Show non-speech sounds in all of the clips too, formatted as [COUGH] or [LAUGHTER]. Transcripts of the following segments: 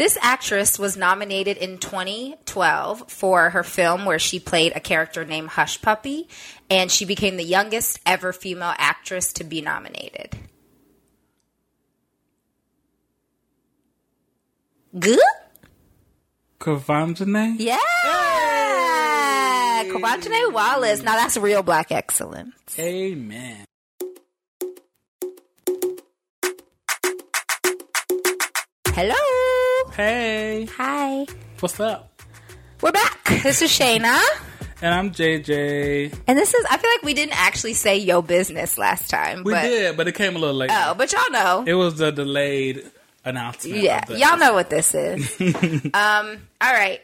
This actress was nominated in 2012 for her film where she played a character named Hush Puppy, and she became the youngest ever female actress to be nominated. Good? Quvenzhané? Yeah! Quvenzhané Wallace. Now that's real black excellence. Amen. Hello! Hey, Hi. what's up? We're back. This is Shayna. And I'm JJ. And this is, I feel like we didn't actually say yo business last time. We but, did, but it came a little late. Oh, but y'all know. It was the delayed announcement. yeah, y'all know what this is. [LAUGHS] um, all right.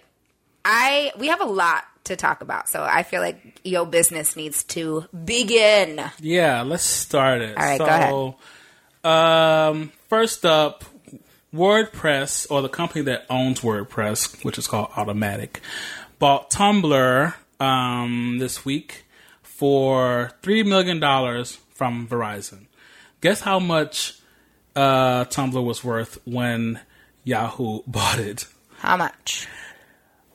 I, we have a lot to talk about, so I feel like yo business needs to begin. Yeah, let's start it. All right, so, go ahead. Um, first up, WordPress, or the company that owns WordPress, which is called Automattic, bought Tumblr um, this week for $3 million from Verizon. Guess how much uh, Tumblr was worth when Yahoo [LAUGHS] bought it? How much?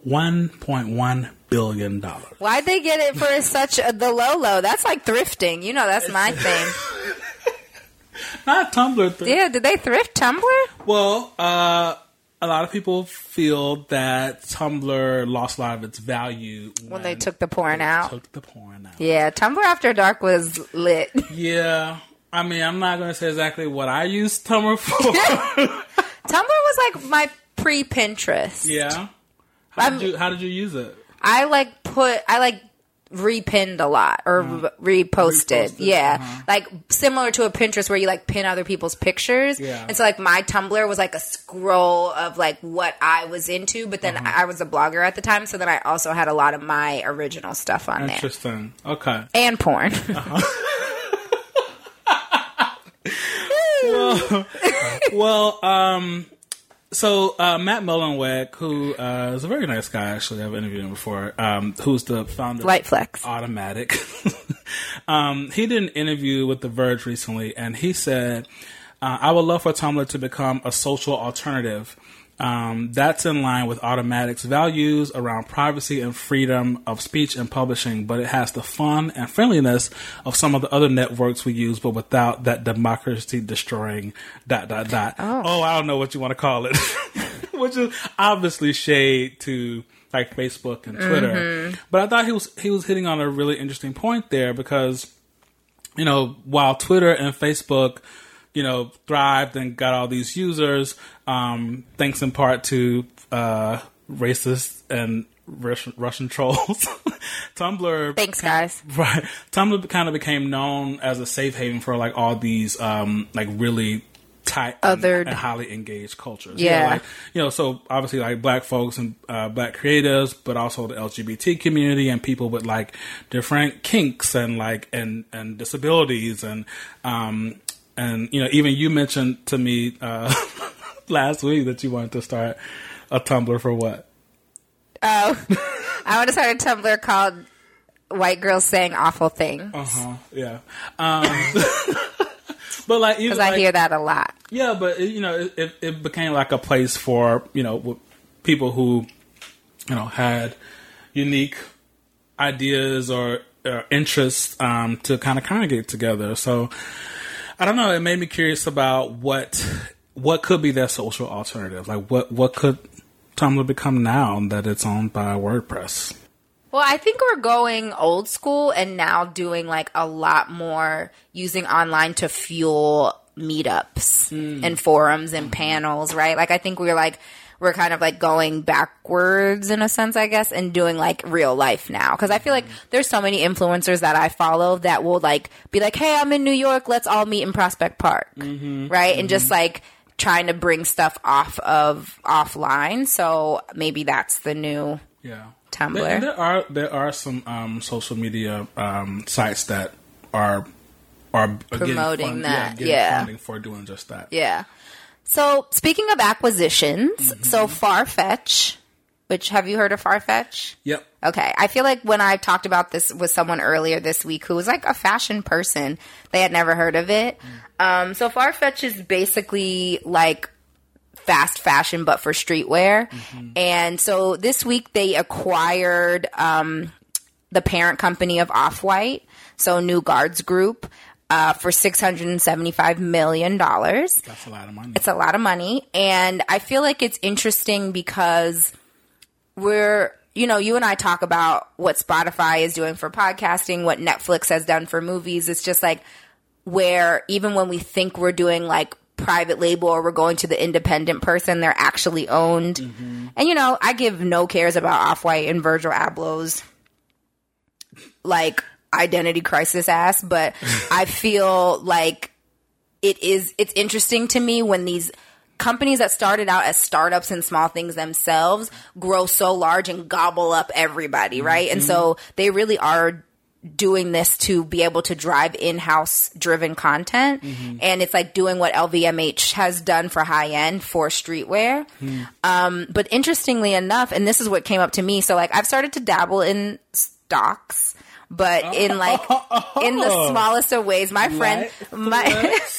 $1.1 billion. Why'd they get it for such a, the low low? That's like thrifting. You know, that's my [LAUGHS] thing. [LAUGHS] Not Tumblr. th- Yeah, did they thrift Tumblr? Well, uh, a lot of people feel that Tumblr lost a lot of its value When they took the porn out. took the porn out. Yeah, Tumblr After Dark was lit. [LAUGHS] Yeah. I mean, I'm not to say exactly what I used Tumblr for. [LAUGHS] Tumblr was like my pre Pinterest. yeah. How did you How did you use it? I like put I like repinned a lot or re- reposted. Reposted, Yeah. uh-huh. Like similar to a Pinterest where you like pin other people's pictures. Yeah. And so like my Tumblr was like a scroll of like what I was into, but then Uh-huh. I was a blogger at the time, so then I also had a lot of my original stuff on there. Interesting. Okay. And porn. [LAUGHS] [LAUGHS] Well, well, um, so uh, Matt Mullenweg, who uh, is a very nice guy, actually, I've interviewed him before, um, who's the founder Light of flex. Automattic. [LAUGHS] um, he did an interview with The Verge recently, and he said, uh, "I would love for Tumblr to become a social alternative." Um, that's in line with Automattic's values around privacy and freedom of speech and publishing, but it has the fun and friendliness of some of the other networks we use, but without that democracy destroying dot dot dot. Oh, I don't know what you want to call it, [LAUGHS] which is obviously shade to like Facebook and Twitter. But I thought he was he was hitting on a really interesting point there because you know, while Twitter and Facebook, you know, thrived and got all these users, um, thanks in part to uh, racist and Russian, Russian trolls, [LAUGHS] Tumblr. Thanks, guys. [LAUGHS] Right, Tumblr kind of became known as a safe haven for like all these um, like really tight and, Othered. and highly engaged cultures. Yeah. like you know, so obviously like black folks and uh, black creatives, but also the LGBT community and people with like different kinks and like and and disabilities and um and you know even you mentioned to me uh [LAUGHS] last week that you wanted to start a Tumblr for what? Oh, [LAUGHS] I want to start a Tumblr called "White Girls Saying Awful Things" Uh huh. Yeah. Um, [LAUGHS] but like even because I like- hear that a lot. Yeah, but it, you know, it, it, it became like a place for you know people who you know had unique ideas or, or interests um, to kind of congregate together. So I don't know. It made me curious about what what could be their social alternative? Like what what could Tumblr become now that it's owned by WordPress? Well, I think we're going old school and now doing like a lot more using online to fuel meetups hmm. and forums and panels, right? Like I think we're like we're kind of like going backwards in a sense, I guess, and doing like real life now. Cause I feel like there's so many influencers that I follow that will like be like, Hey, I'm in New York. Let's all meet in Prospect Park. Right. And just like trying to bring stuff off of offline. So maybe that's the new Yeah. Tumblr. There, there are there are some um, social media um, sites that are are Promoting fund- that, getting yeah. funding for doing just that. Yeah. So speaking of acquisitions, Mm-hmm. so Farfetch, which have you heard of Farfetch? Yep. Okay. I feel like when I talked about this with someone earlier this week who was like a fashion person, they had never heard of it. Um, so Farfetch is basically like fast fashion, but for streetwear. And so this week they acquired um, the parent company of Off White, so New Guards Group, uh, for $675 million. That's a lot of money. It's a lot of money. And I feel like it's interesting because we're, you know, you and I talk about what Spotify is doing for podcasting, what Netflix has done for movies. It's just like where even when we think we're doing like private label or we're going to the independent person, they're actually owned. And, you know, I give no cares about Off White and Virgil Abloh's like identity crisis ass, but [LAUGHS] I feel like it is it's interesting to me when these companies that started out as startups and small things themselves grow so large and gobble up everybody, mm-hmm. right? And so mm-hmm. they really are doing this to be able to drive in-house driven content. Mm-hmm. And it's like doing what LVMH has done for high end for streetwear. Hmm. Um, but interestingly enough, and this is what came up to me, so like I've started to dabble in stocks, but in like in the [LAUGHS] smallest of ways. My friend, my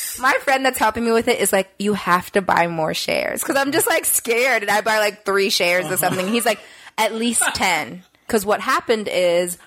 [LAUGHS] my friend that's helping me with it is like, you have to buy more shares because I'm just like scared, and I buy like three shares or uh-huh. something. He's like, at least [LAUGHS] ten, because what happened is.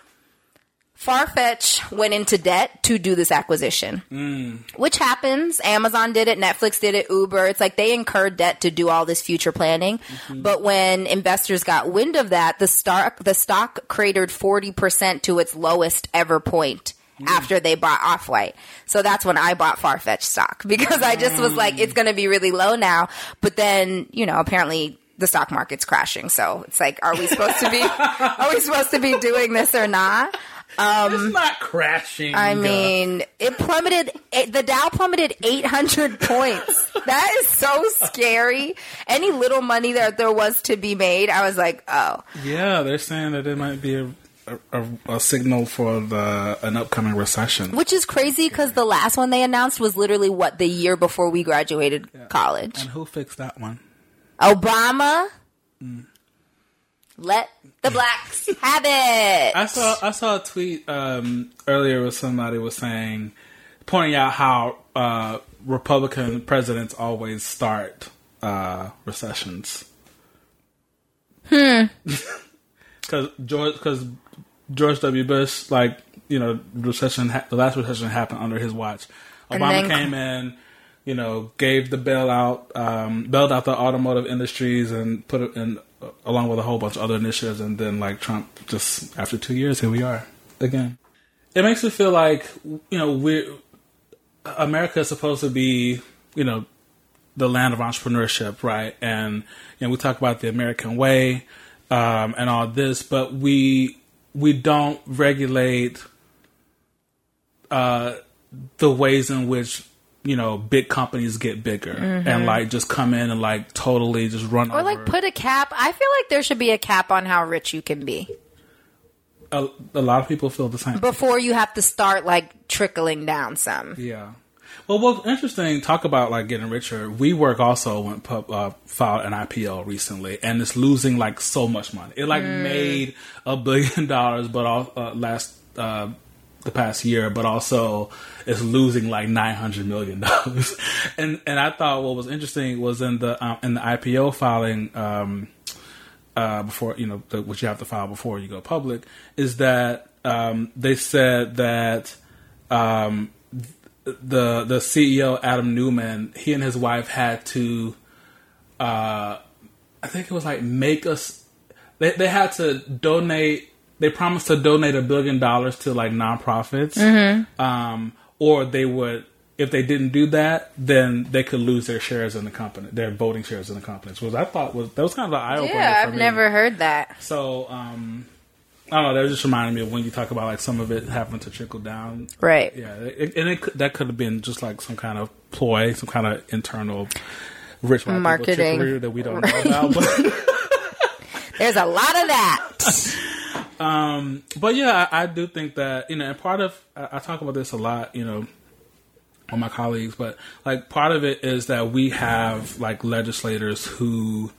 Farfetch went into debt to do this acquisition, mm. which happens. Amazon did it, Netflix did it, Uber. It's like they incurred debt to do all this future planning. Mm-hmm. But when investors got wind of that, the stock the stock cratered forty percent to its lowest ever point mm. after they bought Off White. So that's when I bought Farfetch stock [LAUGHS] because I just was like, it's going to be really low now. But then, you know, apparently the stock market's crashing. So it's like, are we supposed to be, [LAUGHS] are we supposed to be doing this or not? It's not crashing. I uh, mean, it plummeted. It, the Dow plummeted 800 [LAUGHS] points. That is so scary. Any little money that there was to be made, I was like, oh. yeah, they're saying that it might be a, a, a signal for the an upcoming recession. Which is crazy because the last one they announced was literally what the year before we graduated college. And who fixed that one? Obama, let the blacks have it. I saw I saw a tweet um, earlier where somebody was saying, pointing out how uh, Republican presidents always start uh, recessions. Hmm. [LAUGHS] Because George, because George W. Bush, like you know, recession, ha- the last recession happened under his watch. Obama then- came in, you know, gave the bailout, um, bailed out the automotive industries, and put it in along with a whole bunch of other initiatives. And then, like Trump, just after two years, here we are again. It makes me feel like you know we're America is supposed to be, you know, the land of entrepreneurship, right? And you know, we talk about the American way um, and all this, but we we don't regulate uh, the ways in which you know big companies get bigger and like just come in and like totally just run or over. like put a cap. I feel like there should be a cap on how rich you can be a, a lot of people feel the same. before you have to start like trickling down some. Yeah. Well, what's interesting, talk about like getting richer. WeWork also went pub, uh, filed an IPO recently, and it's losing like so much money. It like made a billion dollars, but all uh, last uh, the past year, but also it's losing like nine hundred million dollars. [LAUGHS] and and I thought what was interesting was in the um, in the IPO filing. Um, uh, before you know the, what you have to file before you go public is that um, they said that um, the the CEO Adam Neumann, he and his wife had to, uh, I think it was like make us. They they had to donate. They promised to donate a billion dollars to like nonprofits, um, or they would. If they didn't do that, then they could lose their shares in the company, their voting shares in the companies. Was I thought was that was kind of an eye opener. Yeah, I've me. never heard that. So, um, I don't know. That just reminded me of when you talk about like some of it having to trickle down. Right. Yeah, it, and it, that could have been just like some kind of ploy, some kind of internal rich Marketing. that we don't know about. But, [LAUGHS] There's a lot of that. [LAUGHS] but yeah, I, I do think that you know, and part of I, I talk about this a lot, you know, on my colleagues, but like part of it is that we have like legislators who,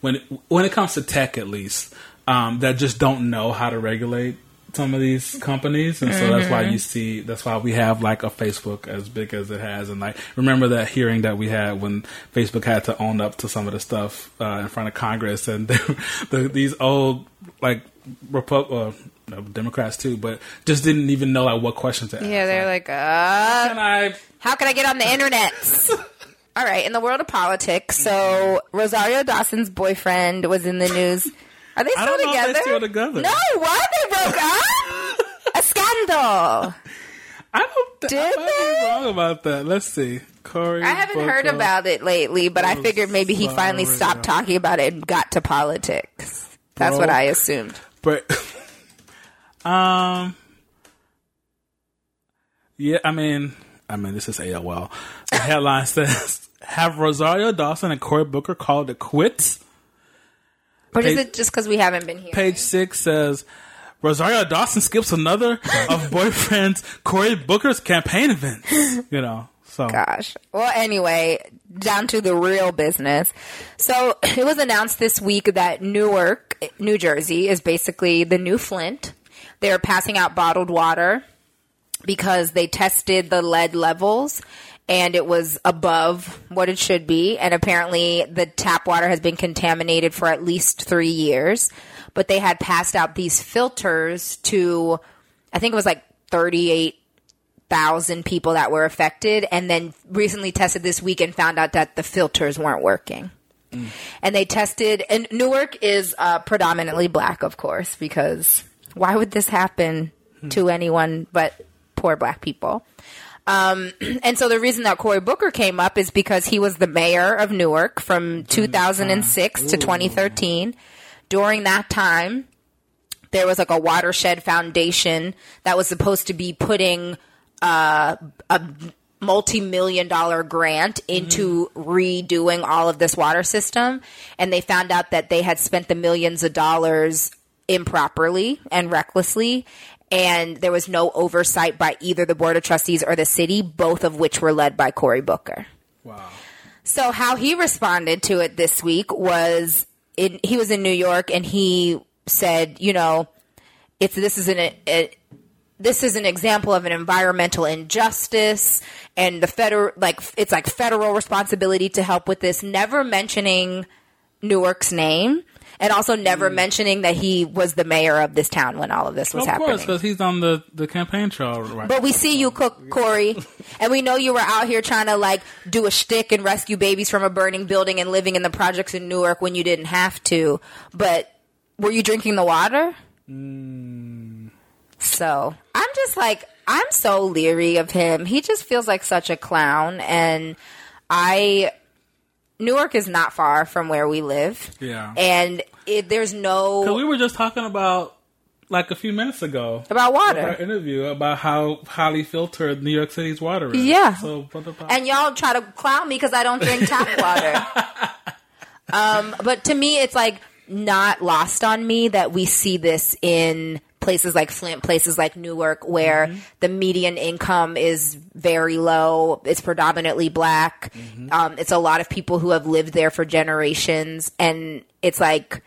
when it, when it comes to tech, at least, um, that just don't know how to regulate some of these companies, and so that's why you see that's why we have like a Facebook as big as it has, and like remember that hearing that we had when Facebook had to own up to some of the stuff uh, in front of Congress, and [LAUGHS] the, these old like Repu- uh, no, Democrats too, but just didn't even know like what questions to ask. Yeah, they're like, uh, Can I? how can I get on the internet? [LAUGHS] All right, in the world of politics, so Rosario Dawson's boyfriend was in the news. Are they I still don't know if together? they're still together. No, what? They broke up? [LAUGHS] A scandal. I don't. Th- Did I might they? be wrong about that. Let's see. Cory. I haven't heard about it lately, but I figured maybe he finally stopped talking about it and got to politics. That's what I assumed. But [LAUGHS] um, yeah. I mean, I mean, this is AOL. The headline [LAUGHS] says: Have Rosario Dawson and Cory Booker called it quits? Or is it just because we haven't been here? Page six says. Rosario Dawson skips another [LAUGHS] of boyfriend's Cory Booker's campaign events. You know, so Gosh. Well, anyway, down to the real business. So it was announced this week that Newark, New Jersey, is basically the new Flint. They're passing out bottled water because they tested the lead levels and it was above what it should be. And apparently the tap water has been contaminated for at least three years. But they had passed out these filters to, I think it was like 38 thousand people that were affected, and then recently tested this week and found out that the filters weren't working. And they tested, and Newark is uh, predominantly black, of course, because why would this happen to anyone but poor black people? Um, [CLEARS THROAT] and so the reason that Cory Booker came up is because he was the mayor of Newark from 2006 to 2013. During that time, there was like a watershed foundation that was supposed to be putting uh, a multi-million dollar grant into redoing all of this water system. And they found out that they had spent the millions of dollars improperly and recklessly. And there was no oversight by either the board of trustees or the city both of which were led by Cory Booker. Wow. so how he responded to it this week was in, he was in New York and he said, you know, it's this is an a, this is an example of an environmental injustice and the federal like it's like federal responsibility to help with this never mentioning Newark's name and also never mm. mentioning that he was the mayor of this town when all of this was Of happening. Of course, because he's on the, the campaign trail right But we see you cook, Cory, [LAUGHS] and we know you were out here trying to like do a shtick and rescue babies from a burning building and living in the projects in Newark when you didn't have to. But were you drinking the water? Mm. So I'm just like I'm so leery of him. He just feels like such a clown, and I Newark is not far from where we live. Yeah. and it, there's no we were just talking about like a few minutes ago about water. our interview about how highly filtered New York City's water is. Yeah. So what about and y'all try to clown me because I don't drink tap water. [LAUGHS] um, but to me, it's like not lost on me that we see this in places like Flint, places like Newark, where the median income is very low. It's predominantly black. Um, it's a lot of people who have lived there for generations, and it's like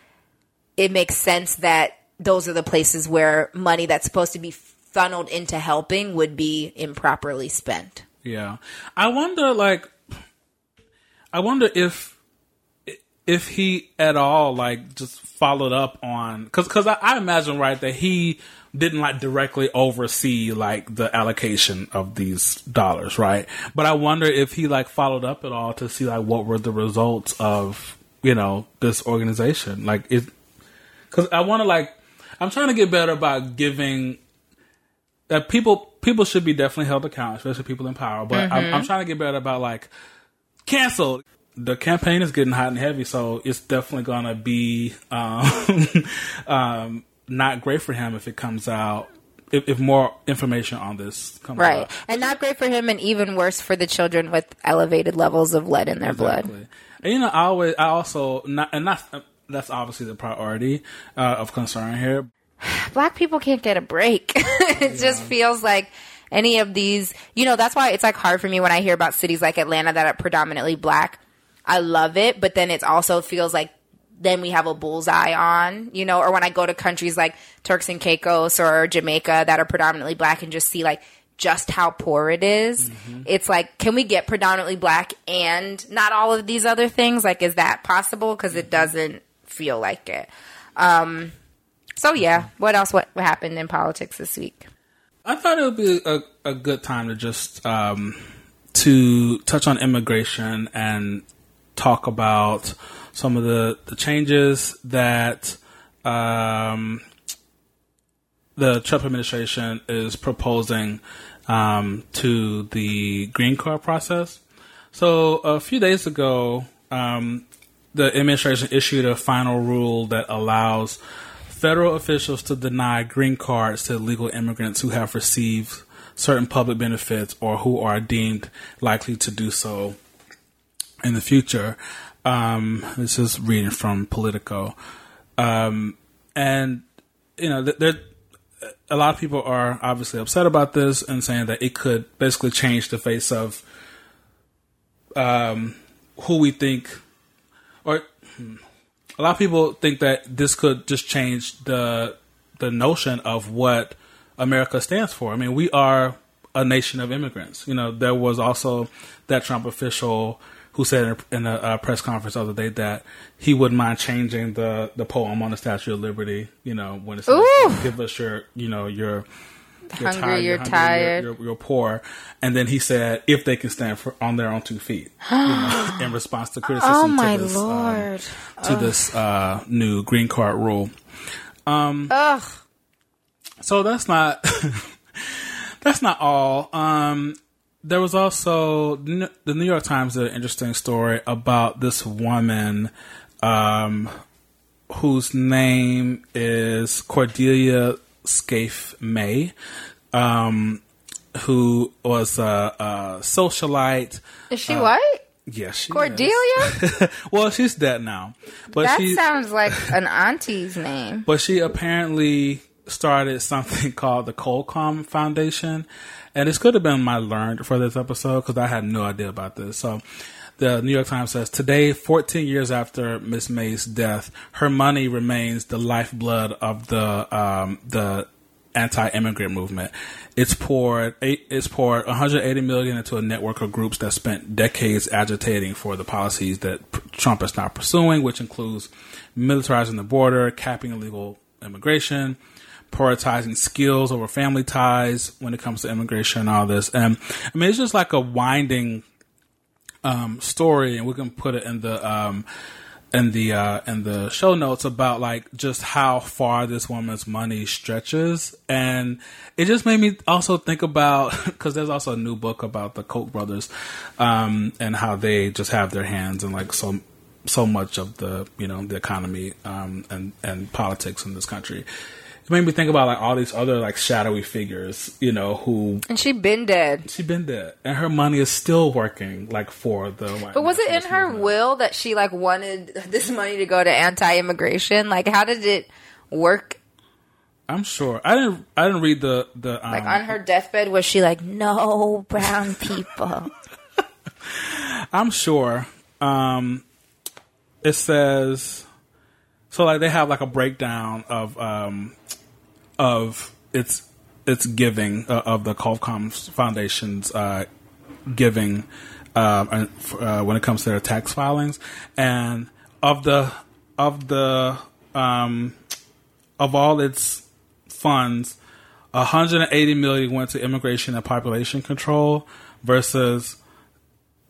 it makes sense that those are the places where money that's supposed to be funneled into helping would be improperly spent. Yeah, I wonder. Like, I wonder if if he at all like just followed up on because because I, I imagine right that he didn't like directly oversee like the allocation of these dollars, right? But I wonder if he like followed up at all to see like what were the results of you know this organization, like it. Because I want to like, I'm trying to get better about giving that people people should be definitely held accountable, especially people in power. But I'm, I'm mm-hmm. trying to get better about like canceled. The campaign is getting hot and heavy, so it's definitely gonna be um, [LAUGHS] um, not great for him if it comes out. If, if more information on this comes out. Right. out, And not great for him and even worse for the children with elevated levels of lead in their blood. And you know, I always, I also, not, and not, that's obviously the priority uh, of concern here. [SIGHS] black people can't get a break. [LAUGHS] it just feels like any of these, you know, that's why it's like hard for me when I hear about cities like Atlanta that are predominantly black. I love it, but then it also feels like then we have a bullseye on, you know, or when I go to countries like Turks and Caicos or Jamaica that are predominantly black and just see like just how poor it is. It's like, can we get predominantly black and not all of these other things? Like, is that possible? Because it doesn't feel like it. Um, so yeah, what else? What, what happened in politics this week? I thought it would be a, a good time to just um, to touch on immigration and talk about some of the, the changes that um, the Trump administration is proposing um, to the green card process. So a few days ago, um, the administration issued a final rule that allows federal officials to deny green cards to illegal immigrants who have received certain public benefits or who are deemed likely to do so in the future. Um, this is reading from Politico. Um, and, you know, there, a lot of people are obviously upset about this and saying that it could basically change the face of um, who we think, or hmm, a lot of people think that this could just change the the notion of what America stands for. I mean, we are a nation of immigrants. You know, there was also that Trump official who said in a, in a, uh press conference the other day that he wouldn't mind changing the the poem on the Statue of Liberty. You know, when it says. "Give us your," you know, your Hungry, you're hungry, tired. You're, you're, you're poor. And then he said, if they can stand for, on their own two feet, [GASPS] you know, in response to criticism Oh my to this, um, lord! to this uh, new green card rule. Ugh. So that's not [LAUGHS] that's not all. Um, there was also the New York Times did an interesting story about this woman um, whose name is Cordelia Scaife May, um, who was a, a socialite. Is she white? Yes, she is. Cordelia? [LAUGHS] well, she's dead now, but that she sounds like an auntie's name. [LAUGHS] but she apparently started something [LAUGHS] called the Colcom Foundation, and this could have been my learned for this episode because I had no idea about this. So, the New York Times says today, 14 years after Miss May's death, her money remains the lifeblood of the um, the anti-immigrant movement. It's poured it's poured 180 million into a network of groups that spent decades agitating for the policies that Trump is now pursuing, which includes militarizing the border, capping illegal immigration, prioritizing skills over family ties when it comes to immigration and all this. And I mean, it's just like a winding um, story, and we can put it in the um, in the uh, in the show notes about like just how far this woman's money stretches, and it just made me also think about [LAUGHS] because there's also a new book about the Koch brothers um, and how they just have their hands in like so so much of the you know the economy um, and and politics in this country. Made me think about like all these other like shadowy figures, you know, who And she been dead. she been dead, and her money is still working like for the. white But was it in her movement. will that she like wanted this money to go to anti-immigration? Like, how did it work? I'm sure. I didn't. I didn't read the the. Um, Like on her deathbed, was she like, "No brown people"? [LAUGHS] I'm sure. Um, it says so. Like they have like a breakdown of um, of its its giving uh, of the Colcom Foundation's uh, giving um, uh, when it comes to their tax filings, and of the of the um, of all its funds, 180 million went to immigration and population control versus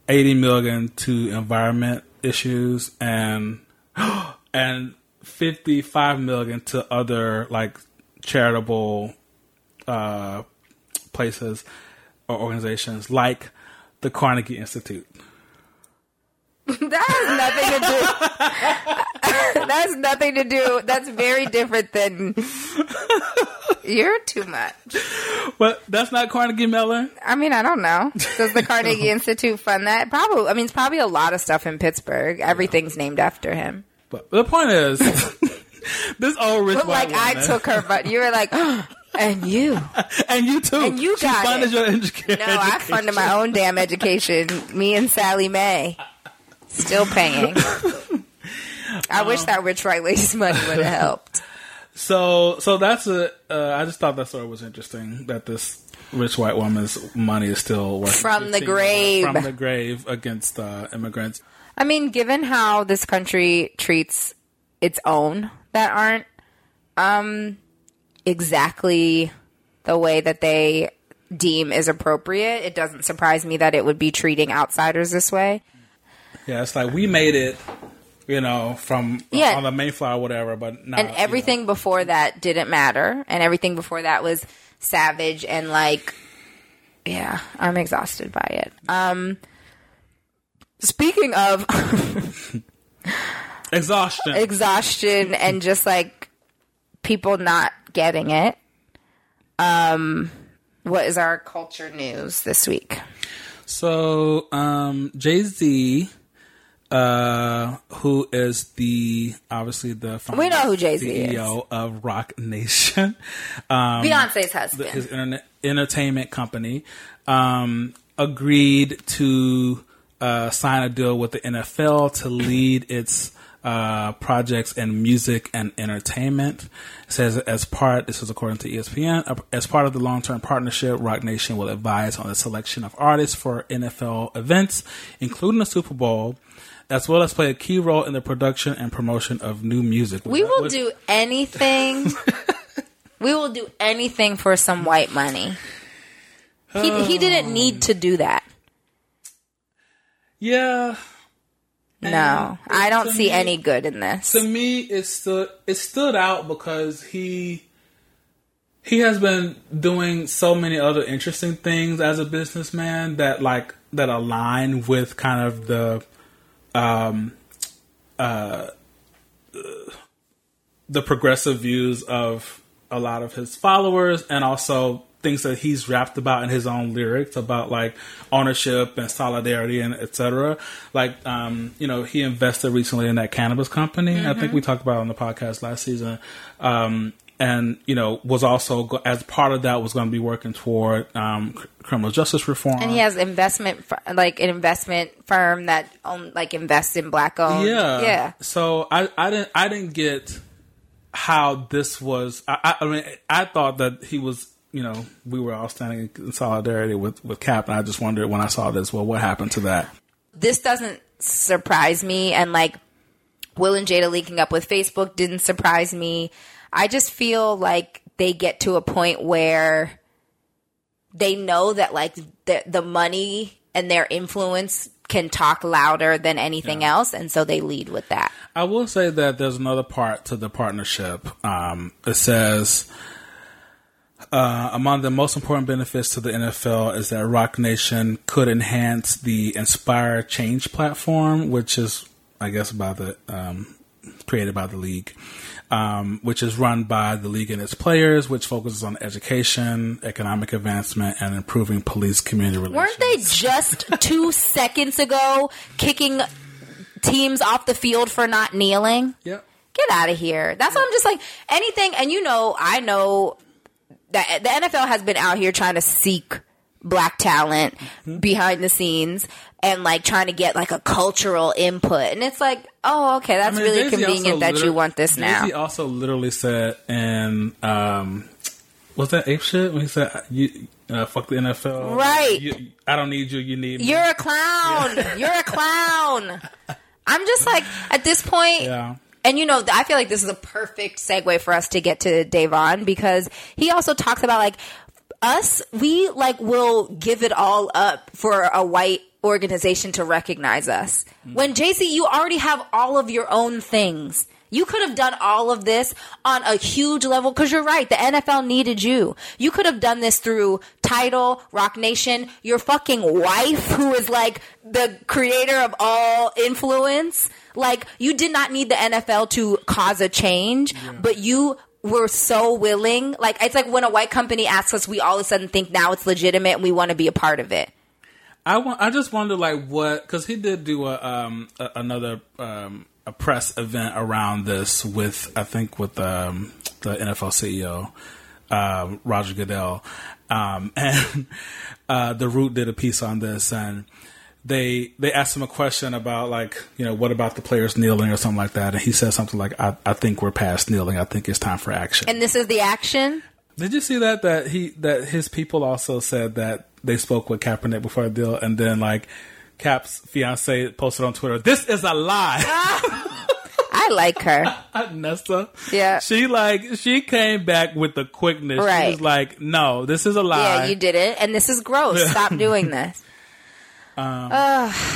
80 million to environment issues and [GASPS] and 55 million to other like charitable uh, places or organizations like the Carnegie Institute. [LAUGHS] That has nothing to do. [LAUGHS] That's nothing to do. That's very different than. [LAUGHS] You're too much. But that's not Carnegie Mellon. I mean, I don't know. Does the Carnegie Institute fund that? Probably. I mean, it's probably a lot of stuff in Pittsburgh. Everything's named after him. But the point is, [LAUGHS] this old rich But white like, I took her, but you were like, [GASPS] and you. [LAUGHS] and you too. And you she got funded it. your educa- No, I funded my own damn education. Me and Sallie Mae. Still paying. I [LAUGHS] wish that rich white lady's money would have helped. So, so that's a. Uh, I just thought that story was interesting. That this rich white woman's money is still working From the grave. from the grave against uh, immigrants. I mean, given how this country treats its own that aren't um, exactly the way that they deem is appropriate, it doesn't surprise me that it would be treating outsiders this way. Yeah, it's like we made it, you know, from Yeah. on the Mayflower, or whatever. But and you everything before that didn't matter, and everything before that was savage and like, yeah, I'm exhausted by it. Um, speaking of know, [LAUGHS] [LAUGHS] exhaustion. exhaustion and just like people not getting it, um, what is our culture news this week? So, um, Jay Z, uh, who is the obviously the We know who Jay-Z CEO of Roc Nation, [LAUGHS] um, Beyonce's husband. his internet entertainment company, um, agreed to uh, sign a deal with the NFL to lead its uh, projects in music and entertainment. It says as part, this is according to ESPN, uh, as part of the long-term partnership, Roc Nation will advise on the selection of artists for NFL events, including the Super Bowl, as well as play a key role in the production and promotion of new music. we will do anything. [LAUGHS] we will do anything for some white money. He, he didn't need to do that. Yeah, No, I don't see me- any good in this. to me it stood it stood out because he he has been doing so many other interesting things as a businessman that like that align with kind of the um uh the progressive views of a lot of his followers and also things that he's rapped about in his own lyrics about like ownership and solidarity and etc. Like, um, you know, he invested recently in that cannabis company. I think we talked about it on the podcast last season. Um, and you know, was also as part of that was going to be working toward um, criminal justice reform. and he has investment, like an investment firm that own, like invests in black owned. yeah, yeah. So I, I didn't, I didn't get how this was. I, I mean, I thought that he was. You know, we were all standing in solidarity with with Cap, and I just wondered when I saw this. Well, what happened to that? this doesn't surprise me and like Will and Jada leaking up with Facebook didn't surprise me. I just feel like they get to a point where they know that like the the money and their influence can talk louder than anything else and so they lead with that. I will say that there's another part to the partnership. Um, it says uh, among the most important benefits to the NFL is that Roc Nation could enhance the Inspire Change platform, which is, I guess, by the um, created by the league, um, which is run by the league and its players, which focuses on education, economic advancement, and improving police community relations. Weren't they just 2 [LAUGHS] seconds ago kicking teams off the field for not kneeling? Yep. get out of here. That's what I'm just like anything. And you know, I know that the NFL has been out here trying to seek black talent Mm-hmm. behind the scenes and like trying to get like a cultural input. And it's like, oh, okay, that's I mean, really Jay-Z convenient that you want this now. Jay-Z also literally said and um, was that ape shit when he said you uh, fuck the NFL Right. You, I don't need you. You need me. You're a clown. You're a clown. [LAUGHS] I'm just like at this point. Yeah. And you know, I feel like this is a perfect segue for us to get to DéVon because he also talks about like us, we like will give it all up for a white organization to recognize us. Mm-hmm. When JC, you already have all of your own things. You could have done all of this on a huge level because you're right. The NFL needed you. You could have done this through Tidal, Roc Nation, your fucking wife, who is like the creator of all influence. Like, you did not need the NFL to cause a change, but you were so willing. Like, it's like when a white company asks us, we all of a sudden think now it's legitimate and we want to be a part of it. I want. I just wonder, like, what because he did do a um a, another um a press event around this with I think with um the NFL CEO um, Roger Goodell, um, [LAUGHS] and uh, the Root did a piece on this and. They they asked him a question about like you know what about the players kneeling or something like that and he said something like I, I think we're past kneeling I think it's time for action And this is the action. did you see that? That he that his people also said that they spoke with Kaepernick before the deal, and then like Cap's fiance posted on Twitter, "This is a lie." Ah. I like her. [LAUGHS] Nessa, Yeah. she like she came back with the quickness. She Right. was like, "No, this is a lie." Yeah, you did it, and this is gross. Stop doing [LAUGHS] this. Um,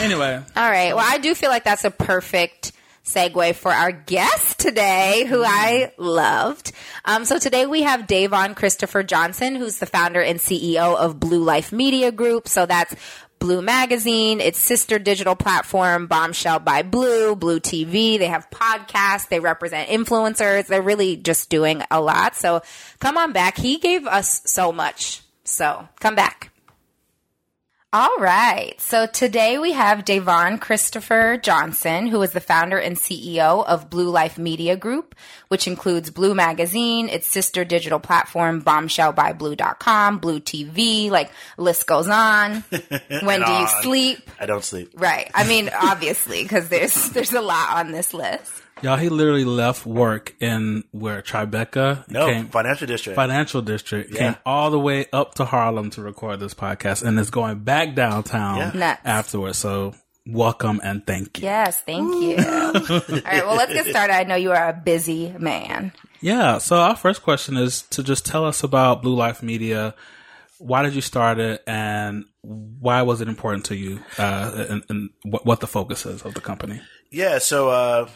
anyway, All right. Well, I do feel like that's a perfect segue for our guest today, who mm-hmm. I loved. Um, so today we have DéVon Christopher Johnson, who's the founder and CEO of BleuLife Media Group. So that's Bleu Magazine, its sister digital platform, Bombshell by Bleu, Bleu TV. They have podcasts. They represent influencers. They're really just doing a lot. So come on back. He gave us so much. So come back. All right. So today we have DéVon Christopher Johnson, who is the founder and CEO of BleuLife Media Group, which includes Bleu Magazine, its sister digital platform, Bombshell bombshellbybleu.com, Bleu TV, like list goes on. [LAUGHS] when do you on. sleep? I don't sleep. Right. I mean, obviously, because there's there's a lot on this list. Y'all, he literally left work in where Tribeca No, came, financial district. financial district Yeah. came all the way up to Harlem to record this podcast, and is going back downtown Yeah. Afterwards. So welcome and thank you. Yes, thank you. [LAUGHS] All right. Well, let's get started. I know you are a busy man. Yeah. So our first question is to just tell us about BleuLife Media. Why did you start it, and why was it important to you, uh, and, and what, what the focus is of the company? Yeah, so uh,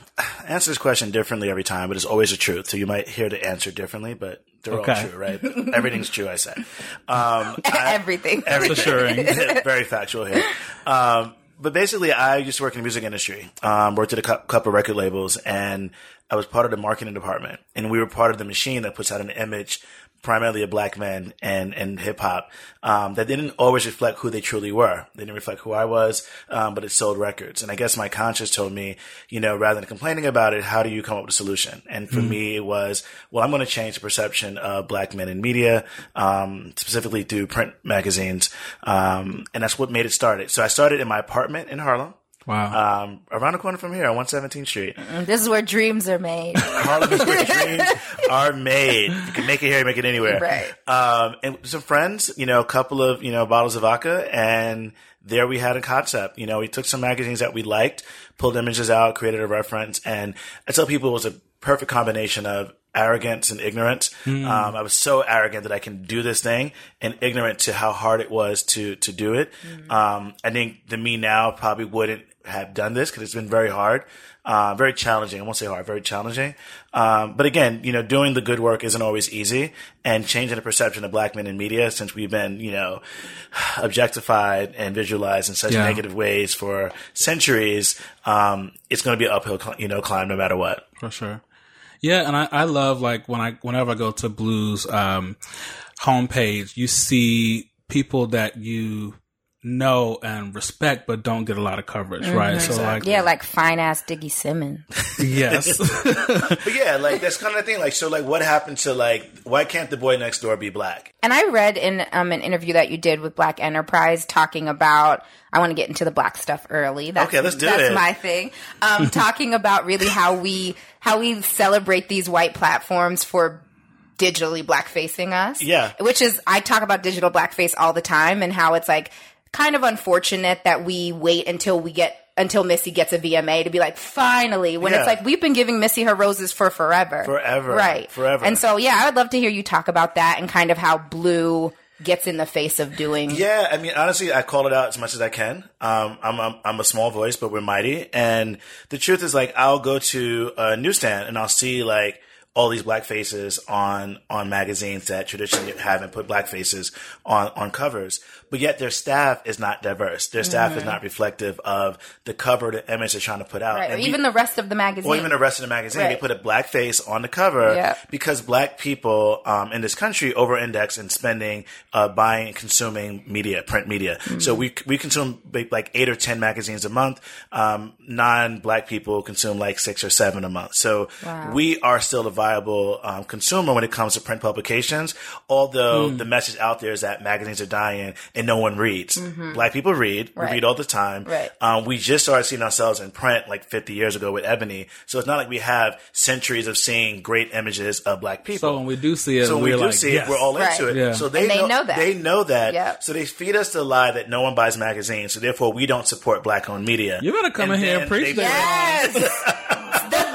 answer this question differently every time, but it's always the truth. So you might hear the answer differently, but they're Okay. all true, right? [LAUGHS] Everything's true, I say. Um, [LAUGHS] I- Everything. everything. assuring. Very factual here. Um, but basically, I used to work in the music industry. Um, worked at a couple of record labels, and I was part of the marketing department. And we were part of the machine that puts out an image, primarily a black man and and hip hop, um, that didn't always reflect who they truly were. They didn't reflect who I was, um, but it sold records. And I guess my conscience told me, you know, rather than complaining about it, how do you come up with a solution? And for me, it was, well, I'm going to change the perception of black men in media, um, specifically through print magazines. Um, and that's what made it started. So I started in my apartment in Harlem. Wow. Um, around the corner from here on 117th Street. This is where dreams are made. Harlem is where dreams are made. You can make it here, You make it anywhere. Right. Um, and some friends, you know, a couple of, you know, bottles of vodka and there we had a concept. You know, we took some magazines that we liked, pulled images out, created a reference. And I tell people it was a perfect combination of arrogance and ignorance. Um, I was so arrogant that I can do this thing and ignorant to how hard it was to, to do it. Um, I think the me now probably wouldn't have done this because it's been very hard, uh, very challenging. I won't say hard, very challenging. Um, but again, you know, doing the good work isn't always easy and changing the perception of black men in media since we've been, you know, [SIGHS] objectified and visualized in such Yeah. negative ways for centuries. Um, it's going to be an uphill, you know, climb no matter what. For sure. Yeah, and I, I love like when I whenever I go to Bleu's um homepage, you see people that you know and respect but don't get a lot of coverage, right? So like Yeah, like fine ass Diggy Simmons. [LAUGHS] yes. [LAUGHS] But yeah, like that's kind of the thing. Like, so like what happened to like, why can't the boy next door be black? And I read in um, an interview that you did with Black Enterprise talking about. I want to get into the black stuff early. That's, Okay, let's do that's it. my thing. Um, [LAUGHS] talking about really how we how we celebrate these white platforms for digitally black facing us. Yeah. which is I talk about digital blackface all the time and how it's like kind of unfortunate that we wait until we get until Missy gets a VMA to be like, finally, when Yeah. it's like we've been giving Missy her roses for forever. Forever. Right. Forever. And so, yeah, I would love to hear you talk about that and kind of how Bleu gets in the face of doing. Yeah, I mean, honestly, I call it out as much as I can. Um, I'm, I'm, I'm a small voice, but we're mighty. And the truth is, like, I'll go to a newsstand and I'll see, like, all these black faces on, on magazines that traditionally haven't put black faces on, on covers. But yet their staff is not diverse. Their staff is not reflective of the cover, the image they're trying to put out. Right. Or And we- even the rest of the magazine. or even the rest of the magazine, they put a black face on the cover because black people um, in this country over-index in spending, uh, buying, and consuming media, print media. Mm-hmm. So we we consume like eight or ten magazines a month. Um, non-black people consume like six or seven a month. So we are still a viable um, consumer when it comes to print publications. Although Mm. the message out there is that magazines are dying and no one reads. Black people read. Mm-hmm. Right. We read all the time. Right. Um, we just started seeing ourselves in print like 50 years ago with Ebony. So it's not like we have centuries of seeing great images of black people. So when we do see it, So when we we're do like, see yes. it, we're all Right. into it. Yeah. So they, And they know, know that. They know that. Yep. So they feed us the lie that no one buys magazines. So therefore, we don't support black-owned media. You better come in here and preach they- that. Yes! [LAUGHS]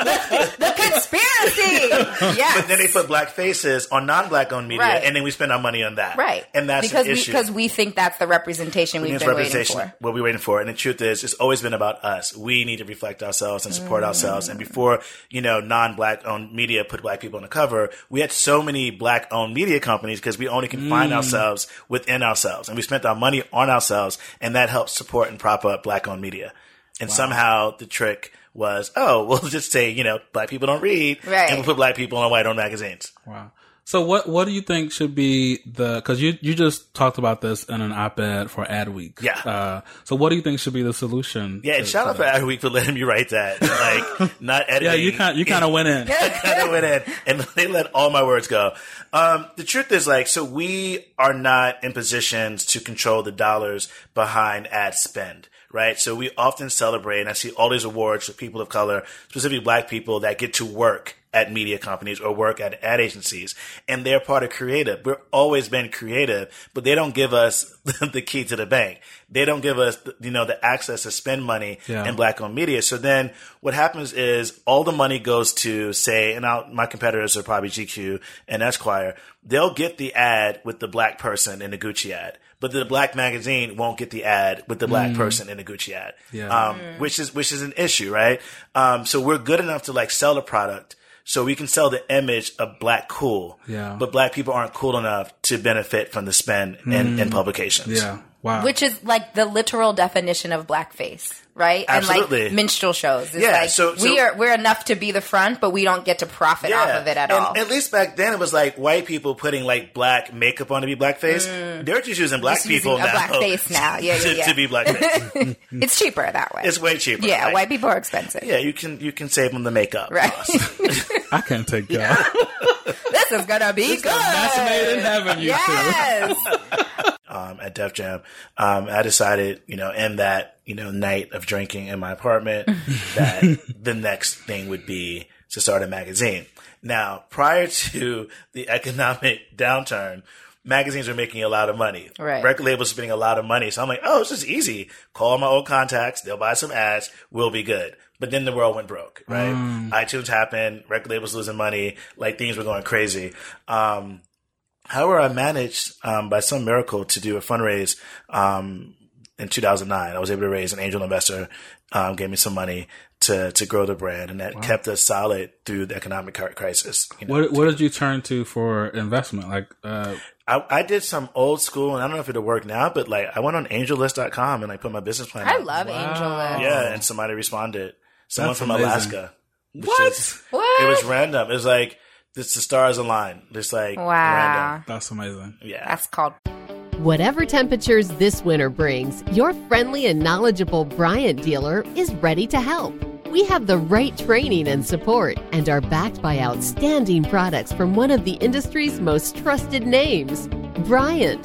the, conspiracy! Yeah. But then they put black faces on non-black-owned media, Right. and then we spend our money on that. Right. And that's because an issue. we because we think that's the representation we've been waiting representation, for. what we're waiting for. And the truth is, it's always been about us. We need to reflect ourselves and support Mm. ourselves. And before, you know, non-black owned media put black people on the cover, we had so many black owned media companies because we only can find Mm. ourselves within ourselves. And we spent our money on ourselves and that helps support and prop up black owned media. And somehow the trick was, oh, [LAUGHS] we'll just say, you know, black people don't read. Right. And we'll put black people on white owned magazines. Wow. So what what do you think should be the because you you just talked about this in an op-ed for Adweek. Yeah. Uh, so what do you think should be the solution? Yeah, and to- shout out for? Adweek for letting me write that. [LAUGHS] Like, not editing. Yeah, you kind you kind of went in. [LAUGHS] yeah. kind of went in and they let all my words go. Um, the truth is like, so we are not in positions to control the dollars behind ad spend. Right. So we often celebrate and I see all these awards for people of color, specifically black people that get to work at media companies or work at ad agencies and they're part of creative. We've always been creative, but they don't give us [LAUGHS] the key to the bank. They don't give us, you know, the access to spend money Yeah. in black owned media. So then what happens is all the money goes to say, and I'll, my competitors are probably GQ and Esquire. They'll get the ad with the black person in the Gucci ad, but the black magazine won't get the ad with the black person in the Gucci ad. Yeah. Um, which is, which is an issue, right? Um, so we're good enough to like sell the product. So we can sell the image of black cool, Yeah. but black people aren't cool enough to benefit from the spend in, in mm. publications. Yeah. Wow. Which is like the literal definition of blackface, right? Absolutely. And like minstrel shows. It's Yeah, like so- we are we're enough to be the front, but we don't get to profit off of it at and all. At least back then, it was like white people putting like black makeup on to be blackface. They're just using black Just people using a now, black face now. [LAUGHS] Yeah, yeah, to, yeah. to be blackface. [LAUGHS] it's cheaper that way. it's way cheaper. yeah, Like, white people are expensive. Yeah, you can you can save them the makeup. Right. cost. [LAUGHS] I can't take that. This is gonna be good. Match made in heaven, you two. yes. [LAUGHS] um, at Def Jam, um, I decided, you know, in that, you know, night of drinking in my apartment, [LAUGHS] that the next thing would be to start a magazine. Now, prior to the economic [LAUGHS] downturn, magazines were making a lot of money. Right. Record labels are spending a lot of money. So I'm like, oh, this is easy. Call my old contacts. They'll buy some ads. We'll be good. But then the world went broke, right? iTunes happened. Record labels losing money. Like things were going crazy. Um, However, I managed um, by some miracle to do a fundraise um, in 2009. I was able to raise an angel investor, um, gave me some money to to grow the brand, and that kept us solid through the economic crisis. You know? what what did you turn to for investment? Like, uh, I, I did some old school, and I don't know if it'll work now, but like I went on AngelList.com and I put my business plan. I out. love Angel List. Yeah, and somebody responded. Someone That's from amazing. Alaska. which What? is- What? It was random. It was like this. The stars aligned. Just like Wow. random. that's amazing. Yeah. That's called Whatever temperatures this winter brings, your friendly and knowledgeable Bryant dealer is ready to help. We have the right training and support and are backed by outstanding products from one of the industry's most trusted names, Bryant.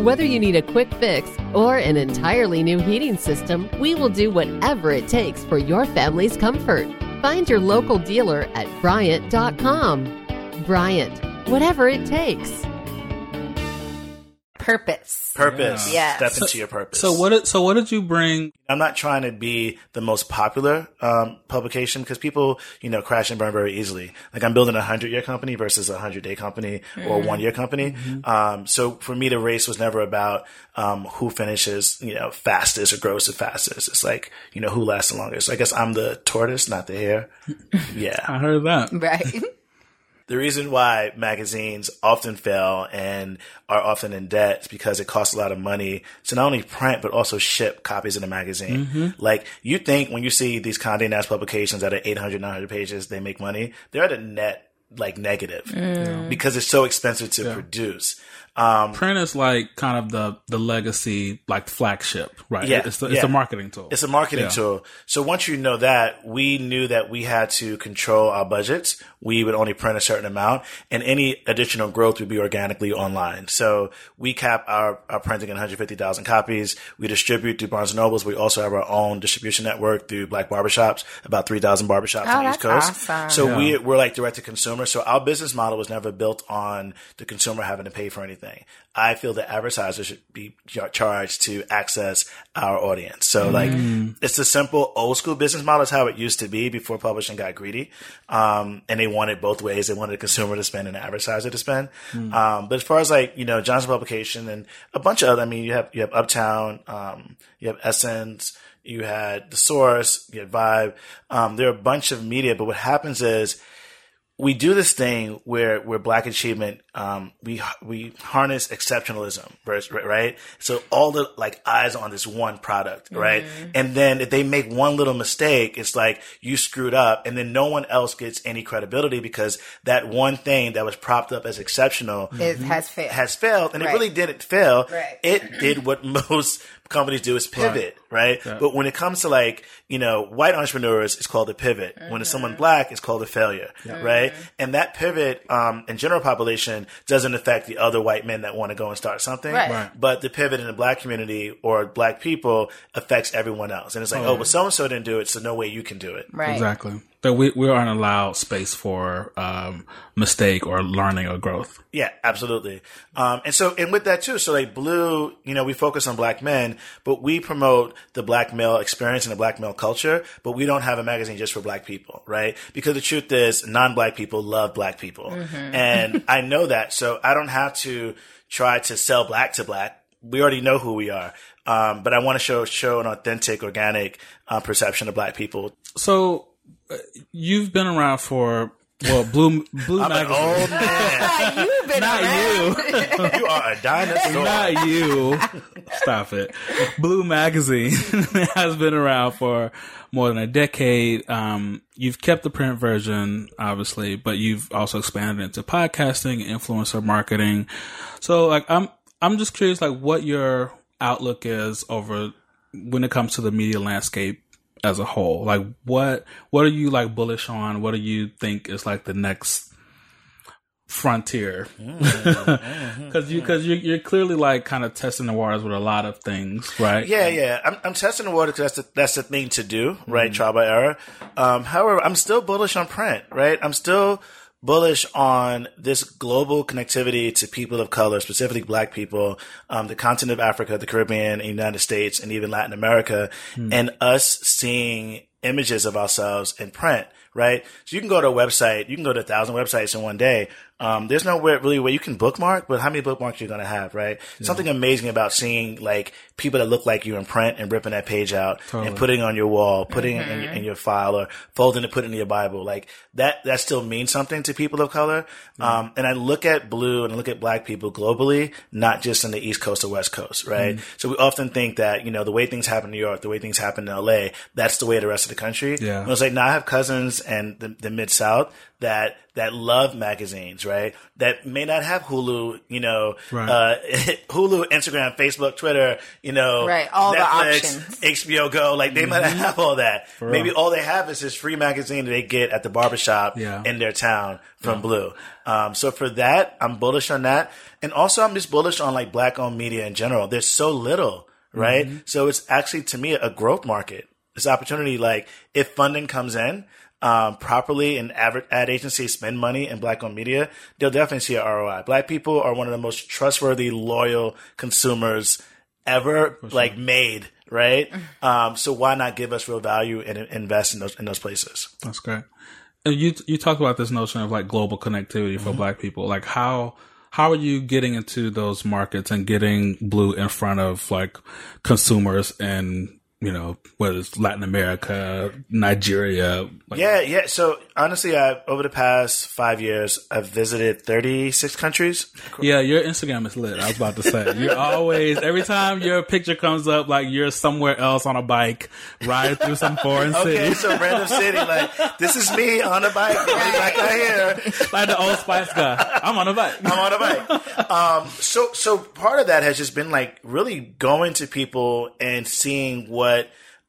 Whether you need a quick fix or an entirely new heating system, we will do whatever it takes for your family's comfort. Find your local dealer at Bryant.com. Bryant, whatever it takes. Purpose. Purpose. Yeah. Step Yes. into your purpose. So what? Did, so what did you bring? I'm not trying to be the most popular um, publication because people, you know, crash and burn very easily. Like I'm building a hundred year company versus a hundred day company or one year company. Um, so for me, the race was never about um, who finishes, you know, fastest or grows the fastest. It's like, you know, who lasts the longest. So I guess I'm the tortoise, not the hare. [LAUGHS] Yeah. I heard that. Right. [LAUGHS] The reason why magazines often fail and are often in debt is because it costs a lot of money to not only print but also ship copies of the magazine. Mm-hmm. Like you think when you see these Condé Nast publications that are 800, 900 pages, they make money. They're at a net like negative mm. because it's so expensive to produce. Um, Print is like kind of the the legacy like flagship, right? Yeah, it's the, it's yeah. a marketing tool. It's a marketing Yeah. tool. So once you know that, we knew that we had to control our budgets. We would only print a certain amount and any additional growth would be organically online. So we cap our, our printing at 150,000 copies. We distribute through Barnes and Nobles. We also have our own distribution network through Black Barbershops, about 3,000 barbershops Oh, on the East Coast. awesome. So we, we're like direct to consumer. So our business model was never built on the consumer having to pay for anything. I feel that advertisers should be charged to access our audience. So like it's a simple old school business model is how it used to be before publishing got greedy. Um, and they wanted both ways. They wanted the consumer to spend and the advertiser to spend. Um, but as far as like, you know, Johnson Publication and a bunch of other, I mean, you have, you have Uptown, um, you have Essence, you had The Source, you had Vibe. Um, there are a bunch of media, but what happens is, we do this thing where where black achievement um we we harness exceptionalism right so all the like eyes on this one product right? And then if they make one little mistake it's like you screwed up and then no one else gets any credibility because that one thing that was propped up as exceptional It has failed. has failed and Right. it really didn't fail. Right. it did what [LAUGHS] most companies do is pivot right, but when it comes to like you know white entrepreneurs it's called a pivot. When it's someone black it's called a failure right? And that pivot um in general population doesn't affect the other white men that want to go and start something Right. Right. but the pivot in the black community or black people affects everyone else and it's like oh, oh well so and so didn't do it so no way you can do it right. Exactly. That we we aren't allowed space for um, mistake or learning or growth. Yeah, absolutely. Um, and so, and with that too, so like Bleu, you know, we focus on black men, but we promote the black male experience and the black male culture, but we don't have a magazine just for black people, right? Because the truth is, non-black people love black people. And I know that, so I don't have to try to sell black to black. We already know who we are. Um, but I want to show, show an authentic, organic, uh, perception of black people. So you've been around for well, Bleu Bleu I'm an Magazine. old man. You've been Not around. you. [LAUGHS] you are a dinosaur. Not you. Stop it. Bleu Magazine [LAUGHS] has been around for more than a decade. Um, you've kept the print version, obviously, but you've also expanded into podcasting, influencer marketing. So, like, I'm I'm just curious, like, what your outlook is over when it comes to the media landscape as a whole. Like, what what are you like bullish on? What do you think is like the next frontier? [LAUGHS] Because you because you're, you're clearly like kind of testing the waters with a lot of things, right? Yeah, yeah. I'm, I'm testing the water because that's the, that's the thing to do, right? Trial by error. Um, however, I'm still bullish on print, right? I'm still bullish on this global connectivity to people of color, specifically black people, um, the continent of Africa, the Caribbean, and United States, and even Latin America, and us seeing images of ourselves in print, right? So you can go to a website, you can go to a thousand websites in one day. Um, there's nowhere really where you can bookmark, but how many bookmarks you're going to have, right? Something amazing about seeing like people that look like you in print and ripping that page out and putting it on your wall, putting it in, your- in your file or folding it, putting it in your Bible. Like that, that still means something to people of color. Um, and I look at Bleu and I look at black people globally, not just in the East Coast or West Coast, right? So we often think that, you know, the way things happen in New York, the way things happen in LA, that's the way the rest of the country. Yeah. And it's like, no, I have cousins Midwest and the, the Mid South that that love magazines, right? That may not have Hulu, you know, Right. uh, [LAUGHS] Hulu, Instagram, Facebook, Twitter, you know, Right, all the options. HBO Go. Like they might not have all that. real. Maybe all they have is this free magazine that they get at the barbershop Yeah. in their town from Bleu. Um, so for that, I'm bullish on that. And also I'm just bullish on like black owned media in general. There's so little, right? So it's actually to me a growth market. This opportunity, like if funding comes in, um, properly and ad, ad agencies spend money in black owned media, they'll definitely see a ROI. Black people are one of the most trustworthy, loyal consumers ever like made, right? [LAUGHS] Um, so why not give us real value and invest in those in those places? That's great. And you you talked about this notion of like global connectivity Mm-hmm. for Black people. Like how how are you getting into those markets and getting Bleu in front of like consumers in you know whether it's Latin America, Nigeria? Like, Yeah, yeah. So honestly, I over the past five years, I've visited thirty six countries. yeah. Your Instagram is lit. I was about to say you're always every time your picture comes up, like you're somewhere else on a bike, riding through some foreign Okay, city, Okay, so random city, like this is me on a bike, right back out here. like the old Spice guy. I'm on a bike. I'm on a bike. Um, so, so part of that has just been like really going to people and seeing what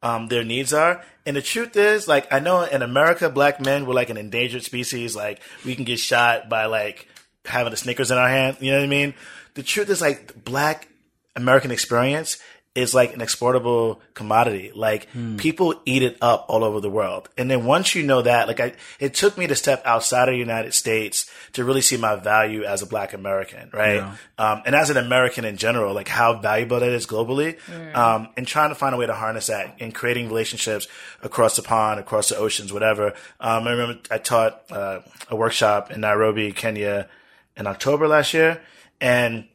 um, their needs are. And the truth is, like, I know in America, black men were like an endangered species. Like, we can get shot by like having the Snickers in our hand. You know what I mean? The truth is, like, black American experience is like an exportable commodity. Like people eat it up all over the world. And then once you know that, like I, it took me to step outside of the United States to really see my value as a black American, right? Yeah. Um, and as an American in general, like how valuable that is globally, um, and trying to find a way to harness that and creating relationships across the pond, across the oceans, whatever. Um, I remember I taught, uh, a workshop in Nairobi, Kenya in October last year. And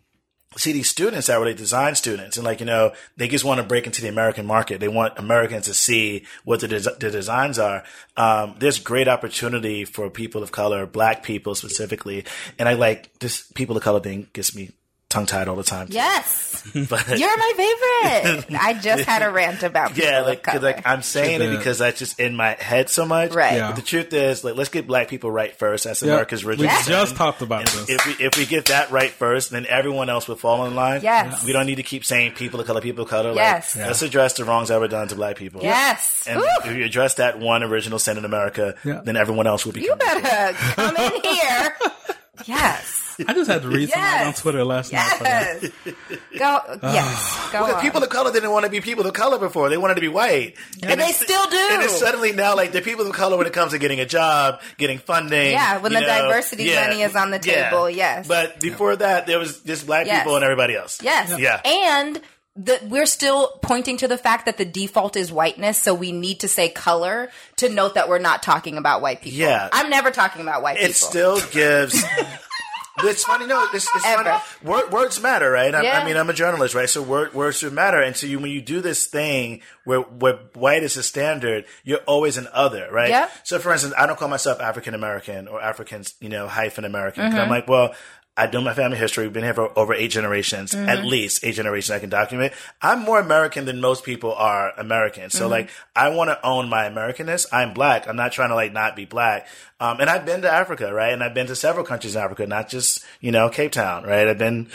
see these students that were like design students and like you know they just want to break into the american market. They want americans to see what the, des- the designs are. Um, there's great opportunity for people of color black people specifically and i like this people of color thing gets me tongue tied all the time. Yes. [LAUGHS] But You're my favorite. [LAUGHS] I just had a rant about people yeah, of color. like I'm saying it because that's just in my head so much. Right. Yeah. But the truth is, like, let's get black people right first. That's Yeah. America's We original. sin. just talked about And this. If we if we get that right first, then everyone else will fall in line. Yes. We don't need to keep saying people of color, people of color. Like, Yes. Let's address the wrongs ever done to black people. yes. And Woo. if you address that one original sin in America, Yeah. then everyone else will be. you better come in here. [LAUGHS] Yes. I just had to read something on Twitter last night. for. Yes. Go. Yes. [SIGHS] Go Because on. people of color didn't want to be people of color before; they wanted to be white, And they still do. And it's suddenly now like the people of color when it comes to getting a job, getting funding. Yeah, when you the diversity money is on the yeah. table, yes. But before that, there was just black Yes. people and everybody else. Yes. Yeah. And the, we're still pointing to the fact that the default is whiteness, so we need to say color to note that we're not talking about white people. Yeah. I'm never talking about white it people. It still [LAUGHS] gives. It's funny, no, it's, it's funny. Word, words matter, right? I, Yeah. I mean, I'm a journalist, right? So word, words should matter. And so you, when you do this thing where, where white is the standard, you're always an other, right? Yep. So for instance, I don't call myself African American or African, you know, hyphen American. Mm-hmm. I'm like, well, I know my family history. We've been here for over eight generations, Mm-hmm. at least eight generations I can document. I'm more American than most people are American. Mm-hmm. So like, I want to own my Americanness. I'm black. I'm not trying to like not be black. Um, and I've been to Africa, right? And I've been to several countries in Africa, not just, you know, Cape Town, right? I've been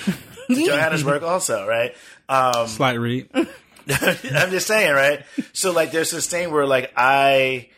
to [LAUGHS] Johannesburg also, right? Um, Slight read. [LAUGHS] I'm just saying, right? So like there's this thing where like I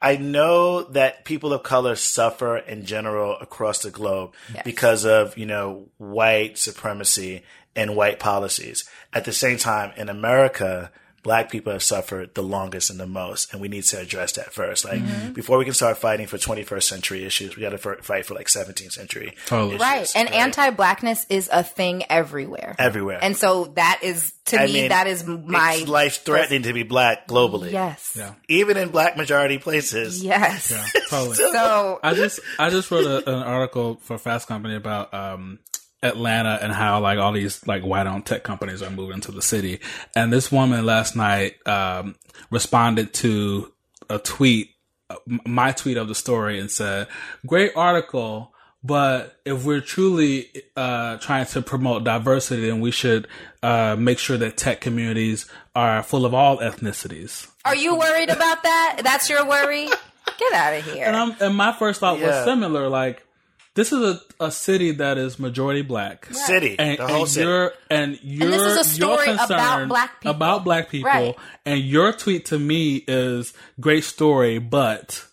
I know that people of color suffer in general across the globe because of, you know, white supremacy and white policies. At the same time, in America, black people have suffered the longest and the most, and we need to address that first. Like before we can start fighting for 21st century issues, we got to fight for like 17th century Totally. issues, Right. And anti-blackness is a thing everywhere. everywhere. And so that is, to I me, mean, that is my. life threatening to be black globally. Yes. Yeah. even in black majority places. Yes. Yeah, totally. [LAUGHS] So, I just I just wrote a, an article for Fast Company about um, Atlanta and how like all these like white owned tech companies are moving to the city. And this woman last night um, responded to a tweet, uh, my tweet of the story, and said, "Great article." But if we're truly uh, trying to promote diversity, then we should uh, make sure that tech communities are full of all ethnicities. are you worried about that? That's your worry? [LAUGHS] Get out of here. And I'm and my first thought was similar. Like this is a, a city that is majority black. City, And, the whole and city. you're and you're this is a story you're about black people. about black people, Right. and your tweet to me is great story, but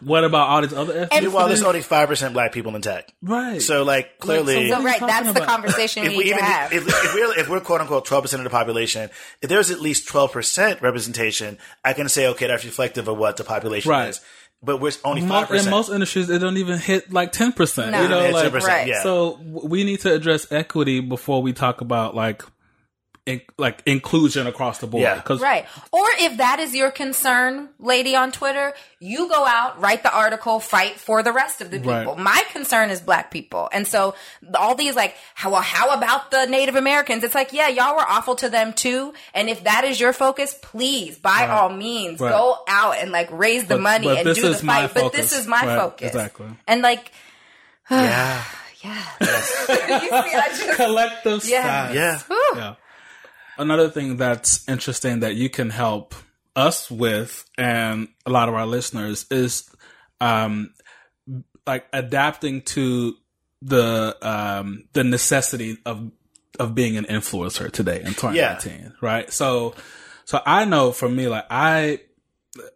what about all these other ethnicities? Meanwhile, there's only five percent black people in tech. right. So, like, clearly, so what are right, talking that's the about? conversation we if need we to even have. if, if we're if we're quote unquote twelve percent of the population, if there's at least twelve percent representation, I can say okay, that's reflective of what the population Right. is. But we're only Mo- five in most industries, it don't even hit like ten percent. No. You know, It's like 10%, Right. yeah. So we need to address equity before we talk about like, in, like inclusion across the board. Yeah. Because Right. Or if that is your concern, lady on Twitter, you go out, write the article, fight for the rest of the people. Right. My concern is black people. And so all these like, how, well, how about the Native Americans? It's like, yeah, y'all were awful to them too. And if that is your focus, please, by all means, Right. go out and like raise the But- money but and this do the my fight. But this is my Right, focus. exactly. And like, [SIGHS] yeah, [SIGHS] yeah. [LAUGHS] you see, I just, [LAUGHS] collective Yeah. side. yeah. Yeah. Another thing that's interesting that you can help us with and a lot of our listeners is um like adapting to the um the necessity of of being an influencer today in 2019, right? So so I know for me like I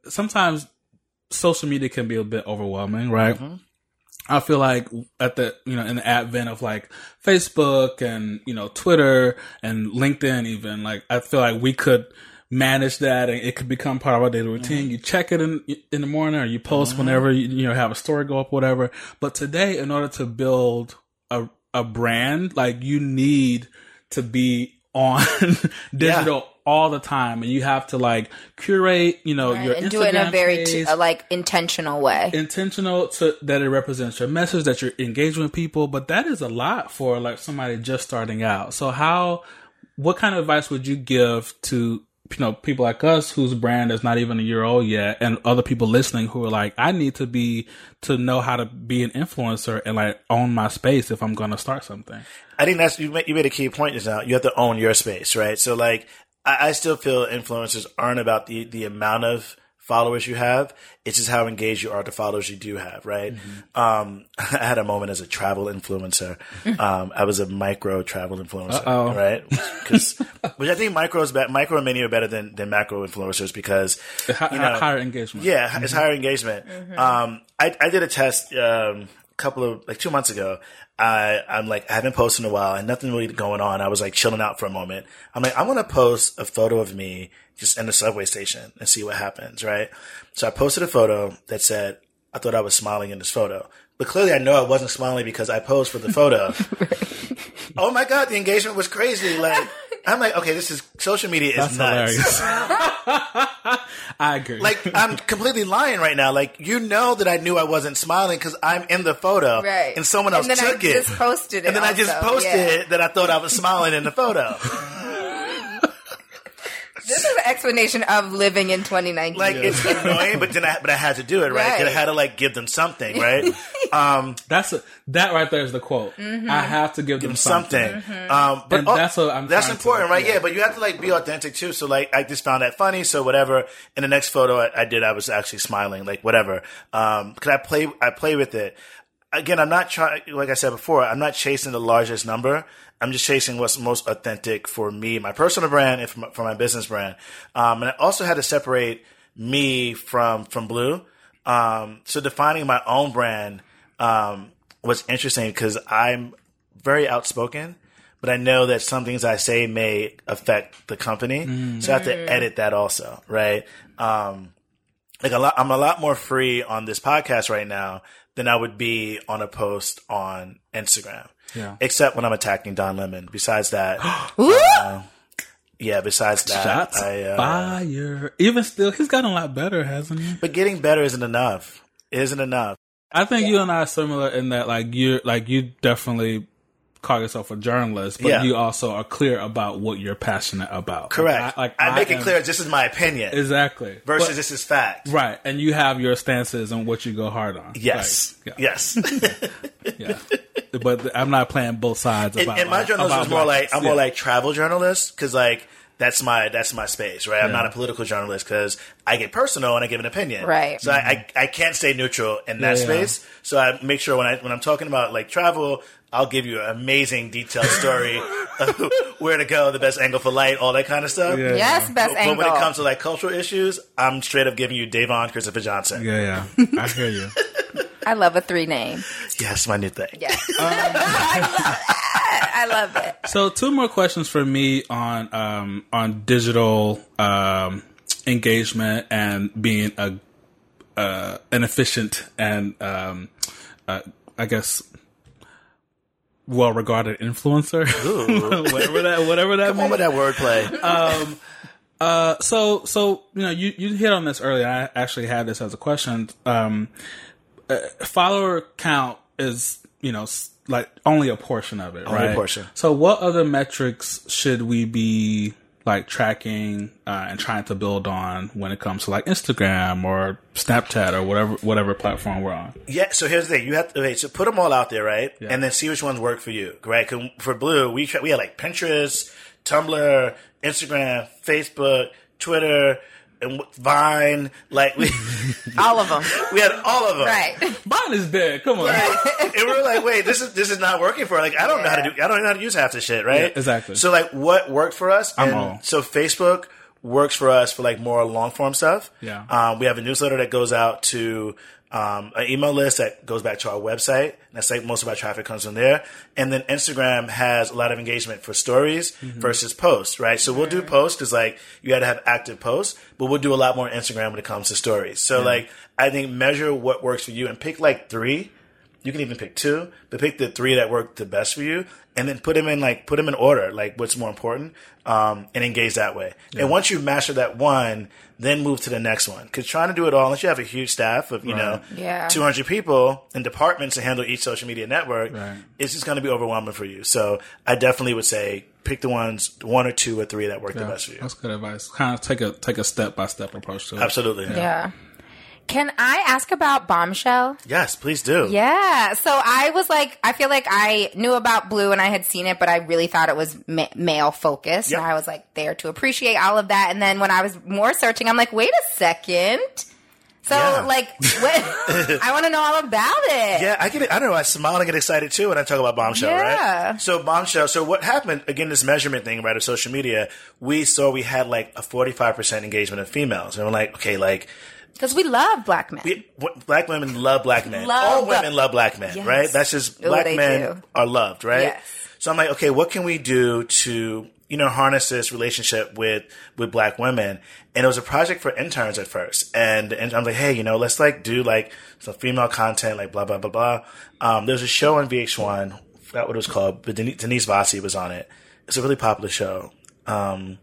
sometimes social media can be a bit overwhelming, right? I feel like at the you know in the advent of like Facebook and you know Twitter and LinkedIn even like I feel like we could manage that and it could become part of our daily routine. Mm-hmm. You check it in in the morning or you post mm-hmm. whenever you, you know have a story go up whatever. But today in order to build a a brand like you need to be on [LAUGHS] digital all the time and you have to like curate you know your and do it in a very page t- uh, like intentional way. intentional to that it represents your message that you're engaging with people but that is a lot for like somebody just starting out so how what kind of advice would you give to you know people like us whose brand is not even a year old yet and other people listening who are like i need to be to know how to be an influencer and like own my space if i'm going to start something I think that's you made, you made a key point is now. You have to own your space, right? So like, I, I still feel influencers aren't about the the amount of followers you have. It's just how engaged you are to followers you do have, right? Um, [LAUGHS] I had a moment as a travel influencer. [LAUGHS] Um, I was a micro travel influencer, Uh-oh. right? [LAUGHS] Because which I think micro is micro and mini are better than than macro influencers because you know, higher engagement yeah, it's higher engagement. Um, I, I did a test um, couple of like two months ago. I I'm like I haven't posted in a while and nothing really going on. I was like chilling out for a moment. I'm like I'm gonna post a photo of me just in the subway station and see what happens, right? So I posted a photo that said I thought I was smiling in this photo. But clearly I know I wasn't smiling because I posed for the photo. [LAUGHS] oh my god, the engagement was crazy. Like I'm like, okay, this is social media is that's nuts. hilarious [LAUGHS] [LAUGHS] i agree Like I'm completely lying right now. Like you know that I knew I wasn't smiling because I'm in the photo, Right. And someone else And then I took it, just posted it and then I just also, posted yeah. that I thought I was smiling in the photo. [LAUGHS] This is an explanation of living in 2019. Like it's annoying, but then I but I had to do it right. I had to like give them something, [LAUGHS] right? um, That's a, that right there is the quote. I have to give them something. something. Um, but And oh, that's what I'm That's trying to- important, right? yeah. Yeah. but you have to like be authentic too. So like, I just found that funny. So whatever. In the next photo I, I did, I was actually smiling, like whatever. Um, cause I play, I play with it. Again, I'm not trying, like I said before, I'm not chasing the largest number. I'm just chasing what's most authentic for me, my personal brand, and for my, for my business brand. Um, and I also had to separate me from from Bleu. Um, so defining my own brand um, was interesting because I'm very outspoken, but I know that some things I say may affect the company, so I have to edit that also, right? Um, like a lot, I'm a lot more free on this podcast right now than I would be on a post on Instagram. Yeah. Except when I'm attacking Don Lemon. Besides that, [GASPS] uh, yeah. Besides that, Shots I, uh, fire. Even still, he's gotten a lot better, hasn't he? but getting better isn't enough. It isn't enough. I think you and I are similar in that, like you're, like you definitely call yourself a journalist, but Yeah. you also are clear about what you're passionate about. Correct. Like, I, make it am- clear this is my opinion exactly versus But- this is fact. right, and you have your stances on what you go hard on. Yes. Like, yeah, Yes. [LAUGHS] yeah. but I'm not playing both sides. About, and my like, journalism about is more like. I'm more like travel journalist because like that's my that's my space, right? I'm Yeah. not a political journalist because I get personal and I give an opinion, Right. So I, I I can't stay neutral in that Yeah, yeah. space. So I make sure when I when I'm talking about like travel, I'll give you an amazing detailed story of [LAUGHS] where to go, the best angle for light, all that kind of stuff. Yeah. Yes, best But angle. But when it comes to like cultural issues, I'm straight up giving you DéVon Christopher Johnson. Yeah, yeah. I hear you. [LAUGHS] I love a three name. Yes, my new thing. Yeah. [LAUGHS] I love it. I love it. So two more questions for me on um, on digital um, engagement and being a uh, an efficient and um, uh, I guess well regarded influencer. [LAUGHS] whatever that whatever that Come on with that wordplay. Uh, so so you know you you hit on this earlier. I actually had this as a question. Um, uh, follower count is you know like only a portion of it, Only right? portion. So what other metrics should we be like tracking uh, and trying to build on when it comes to like Instagram or Snapchat or whatever whatever platform we're on? Yeah, so here's the thing: you have to okay, so put them all out there, right, Yeah. and then see which ones work for you, right? 'Cause for Bleu, we try, we had like Pinterest, Tumblr, Instagram, Facebook, Twitter, and Vine. Like we [LAUGHS] All of them. we had all of them, Right. Mine is dead. Come on. [LAUGHS] and we are like, wait, this is this is not working for. Like, I don't know how to do. I don't know how to use half this shit, right? Yeah, exactly. So like, what worked for us? I'm And all. So Facebook works for us for like more long form stuff. Yeah. Um, we have a newsletter that goes out to um, an email list that goes back to our website. That's like most of our traffic comes from there. And then Instagram has a lot of engagement for stories Mm-hmm. versus posts, right? So we'll do posts because like you got to have active posts, but we'll do a lot more Instagram when it comes to stories. So like I think measure what works for you and pick like three. You can even pick two, but pick the three that work the best for you, and then put them in like put them in order, like what's more important, um, and engage that way. And once you master that one, then move to the next one. Because trying to do it all, unless you have a huge staff of you know Yeah. 200 people and departments to handle each social media network, Right. it's just going to be overwhelming for you. So I definitely would say pick the ones, one or two or three that work the best for you. That's good advice. Kind of take a take a step by step approach to it. Absolutely. Yeah. Can I ask about Bombshell? Yes, please do. Yeah. So I was like, I feel like I knew about Bleu and I had seen it, but I really thought it was ma- male focused. Yep. And I was like there to appreciate all of that. And then when I was more searching, I'm like, wait a second. So Yeah. like, what? [LAUGHS] [LAUGHS] I want to know all about it. Yeah, I get it. I don't know. I smile and get excited too when I talk about Bombshell, Yeah. right? So Bombshell. So what happened again? This measurement thing, right? Of social media, we saw we had like a forty-five percent engagement of females, and we're like, okay, like Because we love black men. we, w- black women love black men. Love All women love black men, Yes. right? That's just Oh, black men do. are loved, right? Yes. So I'm like, okay, what can we do to you know harness this relationship with with black women? And it was a project for interns at first, and, and I'm like, hey, you know, let's like do like some female content, like blah blah blah blah. Um, there's a show on VH1, I forgot what it was called, but Denise, Denise Vasi was on it. It's a really popular show. Um,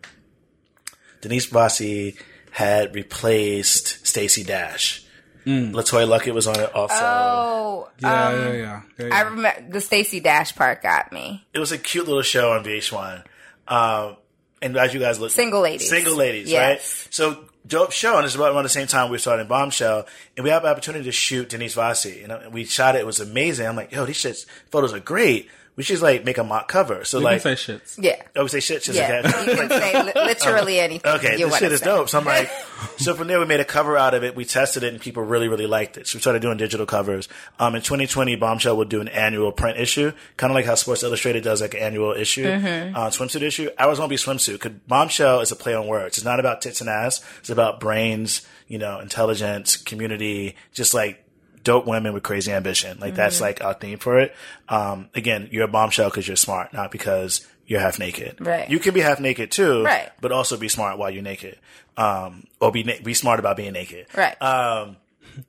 Denise Vasi had replaced Stacey Dash. LeToya Luckett was on it also. Oh, Yeah, um, yeah, yeah, yeah, I remember the Stacey Dash part got me. It was a cute little show on VH1. Um, and as you guys look, Single ladies. single ladies, Yes. right? So dope show, and it's about around the same time we were starting Bombshell, and we had an opportunity to shoot Denise Vasi, and uh, we shot it. It was amazing. I'm like, yo, these shits photos are great. We should just like make a mock cover. So You like, can say shits. Yeah. I would say shit. Just Yeah. like that. You can say li- literally anything. Okay, you this shit is say. dope. So I'm like, [LAUGHS] so from there we made a cover out of it. We tested it and people really, really liked it. So we started doing digital covers. Um, in 2020, Bombshell will do an annual print issue, kind of like how Sports Illustrated does like an annual issue, Mm-hmm. uh, swimsuit issue. Ours won't be swimsuit because Bombshell is a play on words. It's not about tits and ass. It's about brains, you know, intelligence, community, just like dope women with crazy ambition. Like Mm-hmm. that's like our theme for it. Um, again, you're a bombshell because you're smart, not because you're half naked. Right. You can be half naked too, Right. but also be smart while you're naked. Um, or be na- be smart about being naked. Right. Um,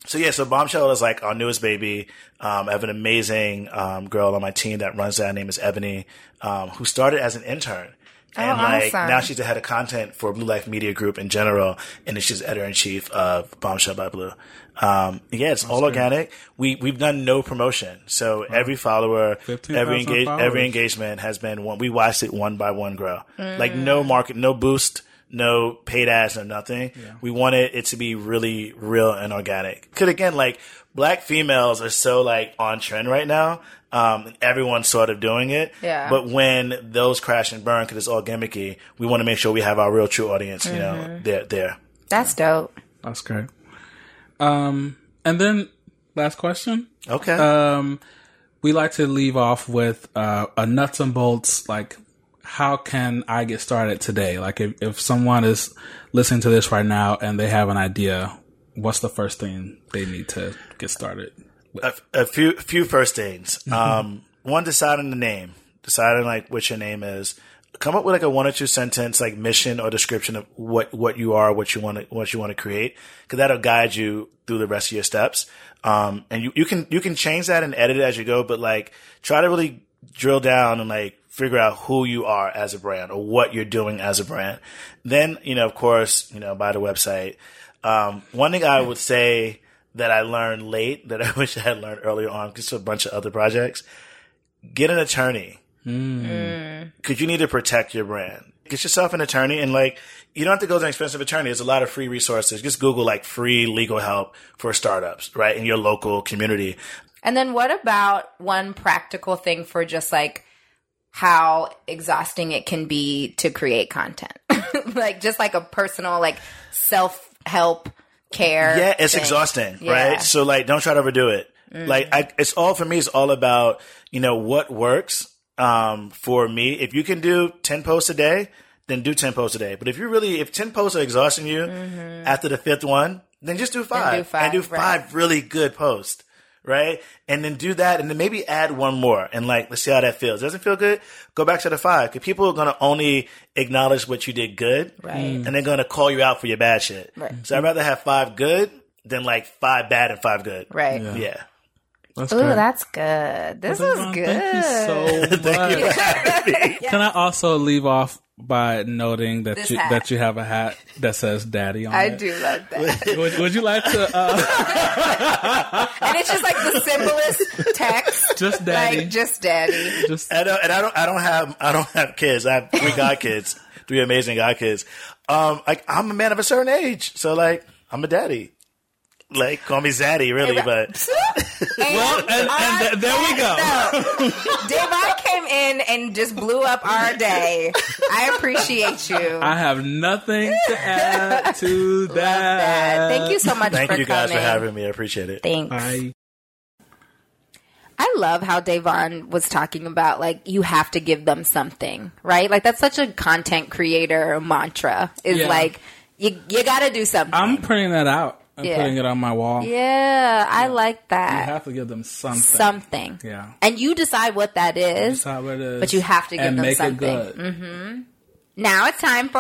so yeah, so Bombshell is like our newest baby. Um, I have an amazing um, girl on my team that runs that. Her name is Ebony, um, who started as an intern. And Oh, like awesome. now she's the head of content for BleuLife Media Group in general, and then she's editor in chief of Bombshell by Bleu. Um, yeah, it's all organic. We we've done no promotion, so every follower, every engage, followers. every engagement has been one. We watched it one by one grow. Mm. Like no market, no boost, no paid ads, no nothing. We wanted it to be really real and organic. Cause again, like black females are so like on trend right now. Um, and everyone's sort of doing it. Yeah. But when those crash and burn, cause it's all gimmicky, we want to make sure we have our real true audience, you know, there, there. That's dope. That's great. Um, and then last question. Okay. Um, we like to leave off with uh, a nuts and bolts. Like, how can I get started today? Like, if, if someone is listening to this right now and they have an idea, what's the first thing they need to get started? A, a few few first things. Um, one, deciding the name, deciding like what your name is. Come up with like a one or two sentence like mission or description of what what you are, what you want to what you want to create, because that'll guide you through the rest of your steps. Um, and you, you can you can change that and edit it as you go, but like try to really drill down and like figure out who you are as a brand or what you're doing as a brand. Then you know, of course, you know, buy the website. Um, one thing I would say that I learned late that I [LAUGHS] wish I had learned earlier on, just a bunch of other projects. Get an attorney. Hmm. Cause you need to protect your brand. Get yourself an attorney and like, you don't have to go to an expensive attorney. There's a lot of free resources. Just Google like free legal help for startups, right? In your local community. And then what about one practical thing for just like how exhausting it can be to create content? [LAUGHS] like just like a personal like self-help care. Yeah, it's thing. exhausting, Yeah. right? So like, don't try to overdo it. Like, I, it's all for me. It's all about you know what works um, for me. If you can do ten posts a day, then do ten posts a day. But if you really, if ten posts are exhausting you after the fifth one, then just do five, do five, and do right. five really good posts. Right. And then do that and then maybe add one more and like, let's see how that feels. Doesn't feel good? Go back to the five. Cause people are going to only acknowledge what you did good. Right. And they're going to call you out for your bad shit. Right. So I'd rather have five good than like five bad and five good. Right. Yeah. That's Ooh, great. that's good. This is good. Thank you so [LAUGHS] much. [LAUGHS] Can I also leave off by noting that This you hat. that you have a hat that says "Daddy" on I it? I do love that. Would, would you like to uh, [LAUGHS] and it's just like the simplest text. just "Daddy"? Like just daddy. just And, uh, and I don't, I don't have, I don't have kids. I have three [LAUGHS] god kids, three amazing god kids. Um, like I'm a man of a certain age, so like I'm a daddy. Like call me Zaddy, really, but [LAUGHS] well, and, and th- there we go. [LAUGHS] DéVon came in and just blew up our day. I appreciate you. I have nothing to add to that. that. Thank you so much thank for you guys coming. for having me. I appreciate it. Thanks. Bye. I love how DéVon was talking about like you have to give them something, right? Like that's such a content creator mantra. Is Yeah. like you you got to do something. I'm printing that out and Yeah. putting it on my wall. yeah, I like that. You have to give them something. something. Yeah. And you decide what that is. That's how it is. But you have to give them make something. it good. Now it's time for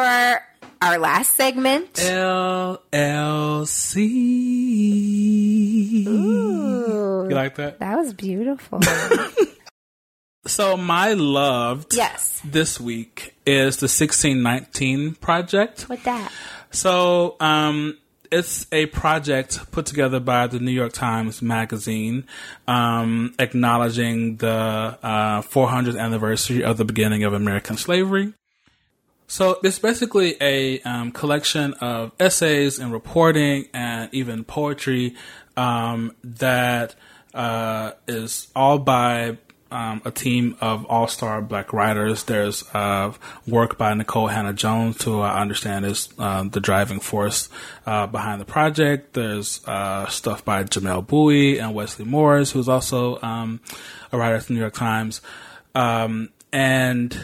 our last segment. LLC. You like that? That was beautiful. [LAUGHS] So my loved yes. this week is the 1619 project. With that. So, um, it's a project put together by the New York Times Magazine, um, acknowledging the uh, 400th anniversary of the beginning of American slavery. So it's basically a um, collection of essays and reporting and even poetry um, that uh, is all by um, a team of all-star black writers. There's uh, work by Nikole Hannah-Jones, who I understand is um, the driving force uh, behind the project. There's uh, stuff by Jamelle Bouie and Wesley Morris, who's also um, a writer at the New York Times. Um, and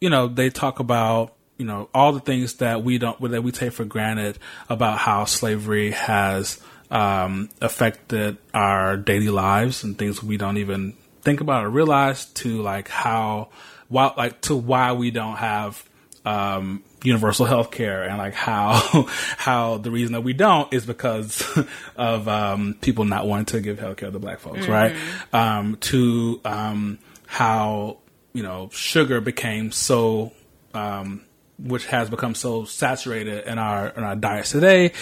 you know, they talk about you know all the things that we don't that we take for granted about how slavery has um, affected our daily lives and things we don't even think about or realize to like how why like to why we don't have um, universal health care and like how [LAUGHS] how the reason that we don't is because [LAUGHS] of um, people not wanting to give health care to black folks right? Um, to um, how you know sugar became so um, which has become so saturated in our in our diets today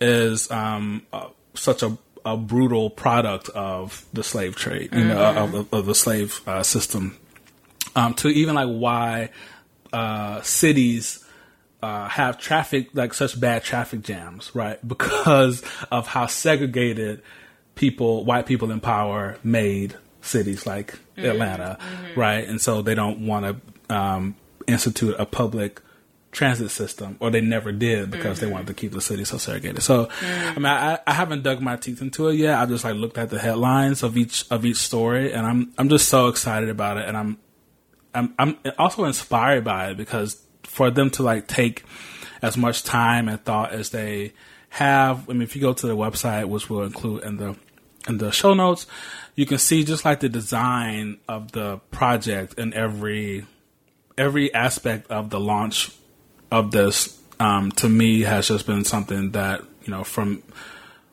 is um, uh, such a, a brutal product of the slave trade, you know, of, of, of the slave uh, system. Um, to even like why uh, cities uh, have traffic like such bad traffic jams, right? [LAUGHS] Because of how segregated people, white people in power, made cities like mm-hmm. Atlanta, mm-hmm. right? And so they don't want to um, institute a public transit system, or they never did because mm-hmm. they wanted to keep the city so segregated. So, mm-hmm. I mean, I, I, haven't dug my teeth into it yet. I've just like looked at the headlines of each of each story, and I'm I'm just so excited about it, and I'm I'm I'm also inspired by it because for them to like take as much time and thought as they have. I mean, if you go to the website, which we'll include in the in the show notes, you can see just like the design of the project and every every aspect of the launch of this. Um, to me, has just been something that you know from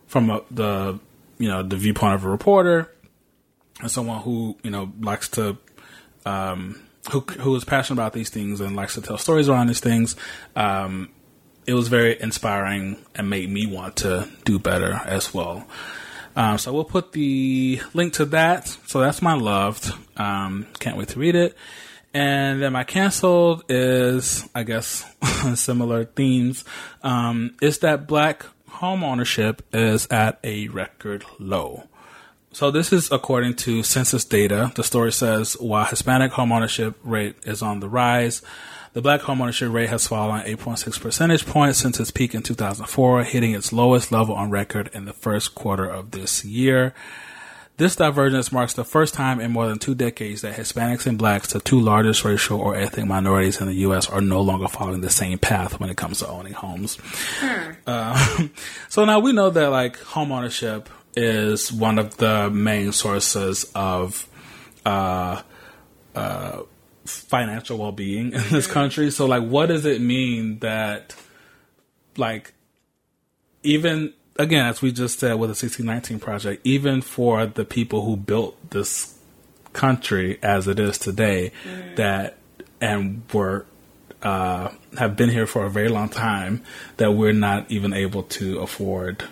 from a, the you know the viewpoint of a reporter and someone who you know likes to um, who who is passionate about these things and likes to tell stories around these things. Um, it was very inspiring and made me want to do better as well. Um, so we'll put the link to that. So that's my loved. Um, can't wait to read it. And then my canceled is, I guess, [LAUGHS] similar themes. Um, is that black home ownership is at a record low. So this is according to census data. The story says while Hispanic homeownership rate is on the rise, the black homeownership rate has fallen 8.6 percentage points since its peak in 2004, hitting its lowest level on record in the first quarter of this year. This divergence marks the first time in more than two decades that Hispanics and blacks, the two largest racial or ethnic minorities in the U.S., are no longer following the same path when it comes to owning homes. Hmm. Uh, [LAUGHS] so now we know that like homeownership is one of the main sources of uh, uh, financial well being in this mm-hmm. country. So, like, what does it mean that, like, even again, as we just said with the 1619 project, even for the people who built this country as it is today, mm. that and were uh, have been here for a very long time, that we're not even able to afford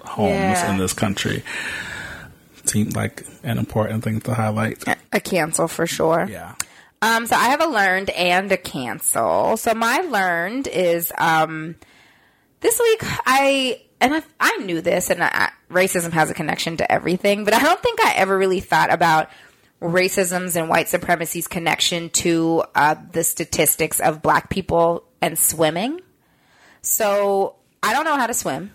homes yeah. in this country. Seemed like an important thing to highlight. A cancel for sure. Yeah. Um, so I have a learned and a cancel. So my learned is um, this week I and I, I knew this, and I, racism has a connection to everything, but I don't think I ever really thought about racism's and white supremacy's connection to uh, the statistics of black people and swimming. So I don't know how to swim.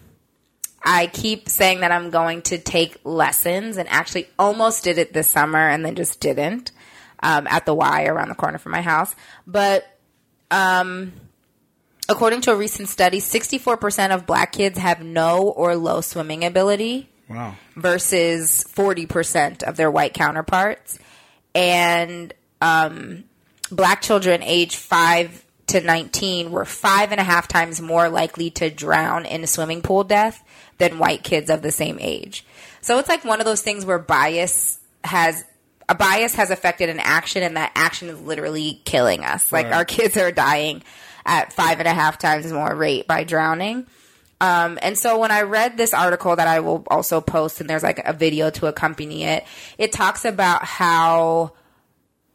I keep saying that I'm going to take lessons and actually almost did it this summer and then just didn't um, at the Y around the corner from my house. But um, according to a recent study, 64% of black kids have no or low swimming ability. Wow. Versus 40% of their white counterparts. And um, black children age 5 to 19 were five and a half times more likely to drown in a swimming pool death than white kids of the same age. So it's like one of those things where bias has a bias has affected an action and that action is literally killing us. Like right. our kids are dying at five and a half times more rate by drowning. Um, and so when I read this article that I will also post and there's like a video to accompany it, it talks about how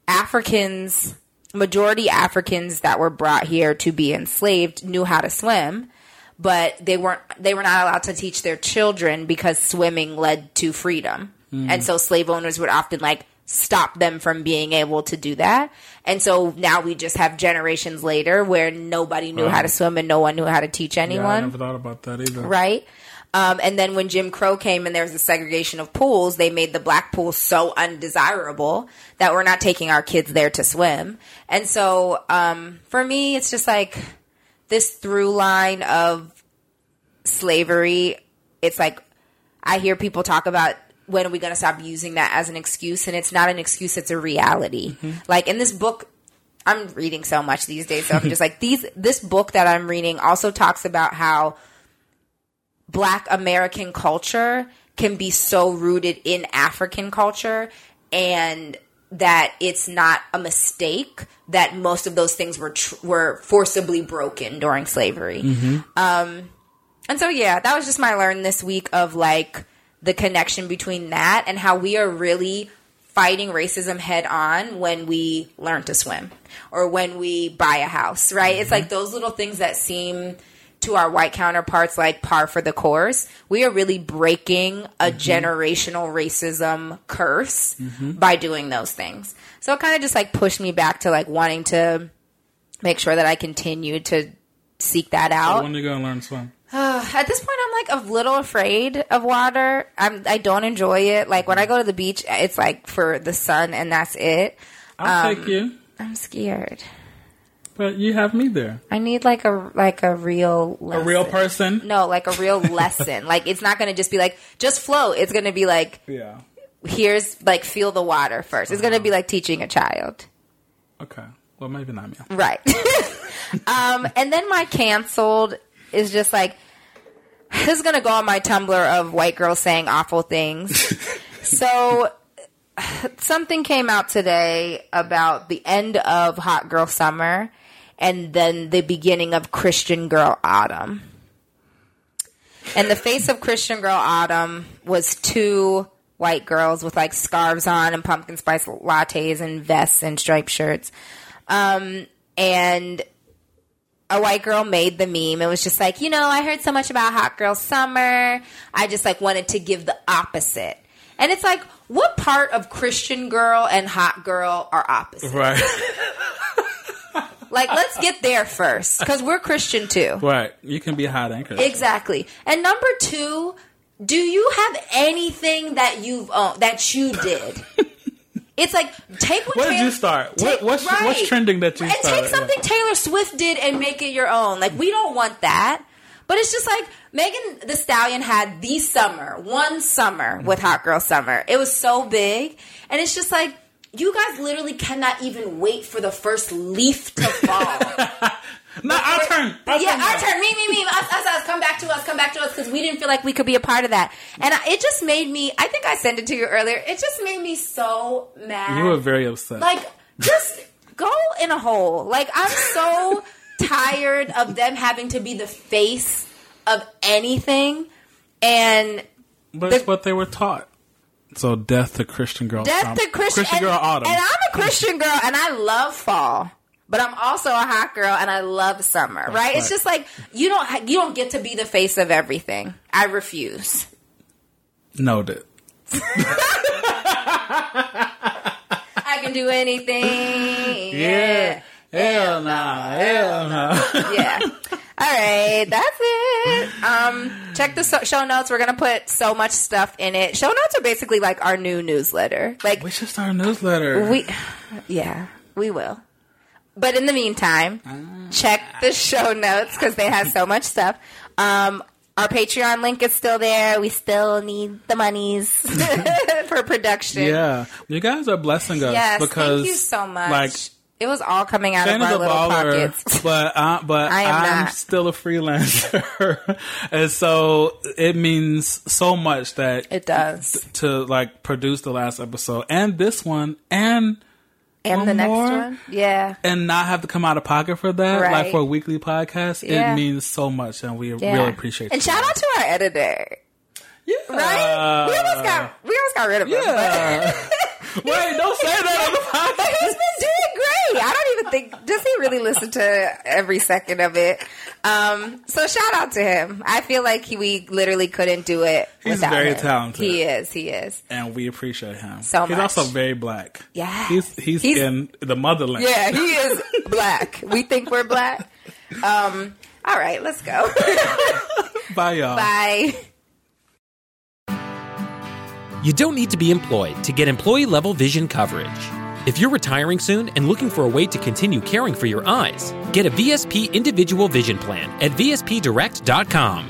Africans, majority Africans that were brought here to be enslaved knew how to swim but they weren't they were not allowed to teach their children because swimming led to freedom. Mm-hmm. And so slave owners would often like stop them from being able to do that. And so now we just have generations later where nobody knew right. how to swim and no one knew how to teach anyone. Yeah, I never thought about that either. Right? Um, and then when Jim Crow came and there was a segregation of pools, they made the black pool so undesirable that we're not taking our kids there to swim. And so um, for me, it's just like this through line of slavery. It's like I hear people talk about when are we going to stop using that as an excuse, and it's not an excuse; it's a reality. Mm-hmm. Like in this book, I'm reading so much these days, so I'm just like these. This book that I'm reading also talks about how Black American culture can be so rooted in African culture, and that it's not a mistake that most of those things were tr- were forcibly broken during slavery. Mm-hmm. Um, and so yeah, that was just my learn this week of like the connection between that and how we are really fighting racism head on when we learn to swim or when we buy a house, right? It's mm-hmm. like those little things that seem to our white counterparts like par for the course. We are really breaking a mm-hmm. generational racism curse mm-hmm. by doing those things. So it kind of just like pushed me back to like wanting to make sure that I continue to seek that out. When are you gonna learn to [SIGHS] At this point, I'm like a little afraid of water. I'm I don't enjoy it. Like when I go to the beach, it's like for the sun and that's it. I'll Um, take you, I'm scared. but you have me there. I need like a like a real A real person. No, like a real [LAUGHS] lesson. Like it's not going to just be like just float. It's going to be like Yeah. here's like feel the water first. It's going to be like teaching a child. Okay. Well, maybe not me. Right. [LAUGHS] um, and then my canceled is just like [LAUGHS] this is gonna go on my Tumblr of white girls saying awful things. [LAUGHS] so something came out today about the end of Hot Girl Summer and then the beginning of Christian Girl Autumn. And the face of Christian Girl Autumn was two white girls with like scarves on and pumpkin spice lattes and vests and striped shirts. Um, and a white girl made the meme. It was just like, you know, I heard so much about Hot Girl Summer. I just like wanted to give the opposite. And it's like, what part of Christian girl and hot girl are opposite? Right. [LAUGHS] Like, let's get there first because we're Christian too. right. You can be hot anchor. Exactly. And number two, do you have anything that you've owned that you did? [LAUGHS] It's like take what, What did Taylor- you start? What- take- what's- what's trending that you and started? take something Taylor Swift did and make it your own. Like we don't want that. But it's just like Megan Thee Stallion had the summer, one summer with Hot Girl Summer. It was so big, and it's just like you guys literally cannot even wait for the first leaf to [LAUGHS] fall. No, our turn. Our yeah, turn our turn. Me, me, me. Us, us, us. Come back to us. Come back to us because we didn't feel like we could be a part of that. And I, it just made me. I think I sent it to you earlier. It just made me so mad. You were very upset. like just go in a hole. Like I'm so tired of them having to be the face of anything. And but it's what they were taught. So death to Christian girl. death to Christian, Christian and, girl autumn. And I'm a Christian girl, and I love fall. But I'm also a hot girl, and I love summer. Right? It's just like you don't you don't get to be the face of everything. I refuse. Noted. [LAUGHS] I can do anything. Yeah. Hell no. Hell no. [LAUGHS] yeah. All right, that's it. Um, check the so- show notes. We're gonna put so much stuff in it. Show notes are basically like our new newsletter. Like we should start a newsletter. we, yeah, we will. But in the meantime, Ah. check the show notes because they have so much stuff. Um, our Patreon link is still there. We still need the monies [LAUGHS] for production. yeah. You guys are blessing us Yes, because thank you so much. Like it was all coming out of our a little baller, pockets. [LAUGHS] but uh, but I am I'm still a freelancer, [LAUGHS] and so it means so much that It does. to like produce the last episode and this one and And one the next more? one, yeah. and not have to come out of pocket for that, Right. like for a weekly podcast, Yeah. it means so much, and we Yeah. really appreciate. It. And you. shout out to our editor, yeah, right? we almost got we almost got rid of him. Yeah. [LAUGHS] Wait, don't say that on the But podcast. he's been doing great. I don't even think does he really listen to every second of it. Um, so shout out to him. I feel like he, we literally couldn't do it. He's without very him. talented. He is. He is. and we appreciate him So He's much. also very black. Yeah. he's he's, He's- in the motherland. Yeah, he is black. We think we're black. Um, all right, let's go. [LAUGHS] Bye, y'all. Bye. You don't need to be employed to get employee level vision coverage. If you're retiring soon and looking for a way to continue caring for your eyes, get a VSP individual vision plan at VSPdirect.com.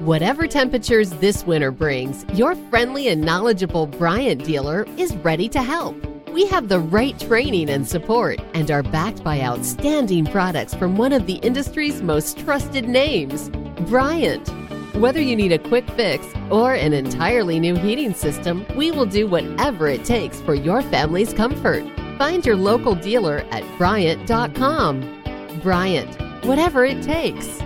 Whatever temperatures this winter brings, your friendly and knowledgeable Bryant dealer is ready to help. We have the right training and support and are backed by outstanding products from one of the industry's most trusted names, Bryant. Whether you need a quick fix or an entirely new heating system, we will do whatever it takes for your family's comfort. Find your local dealer at Bryant.com. Bryant, whatever it takes.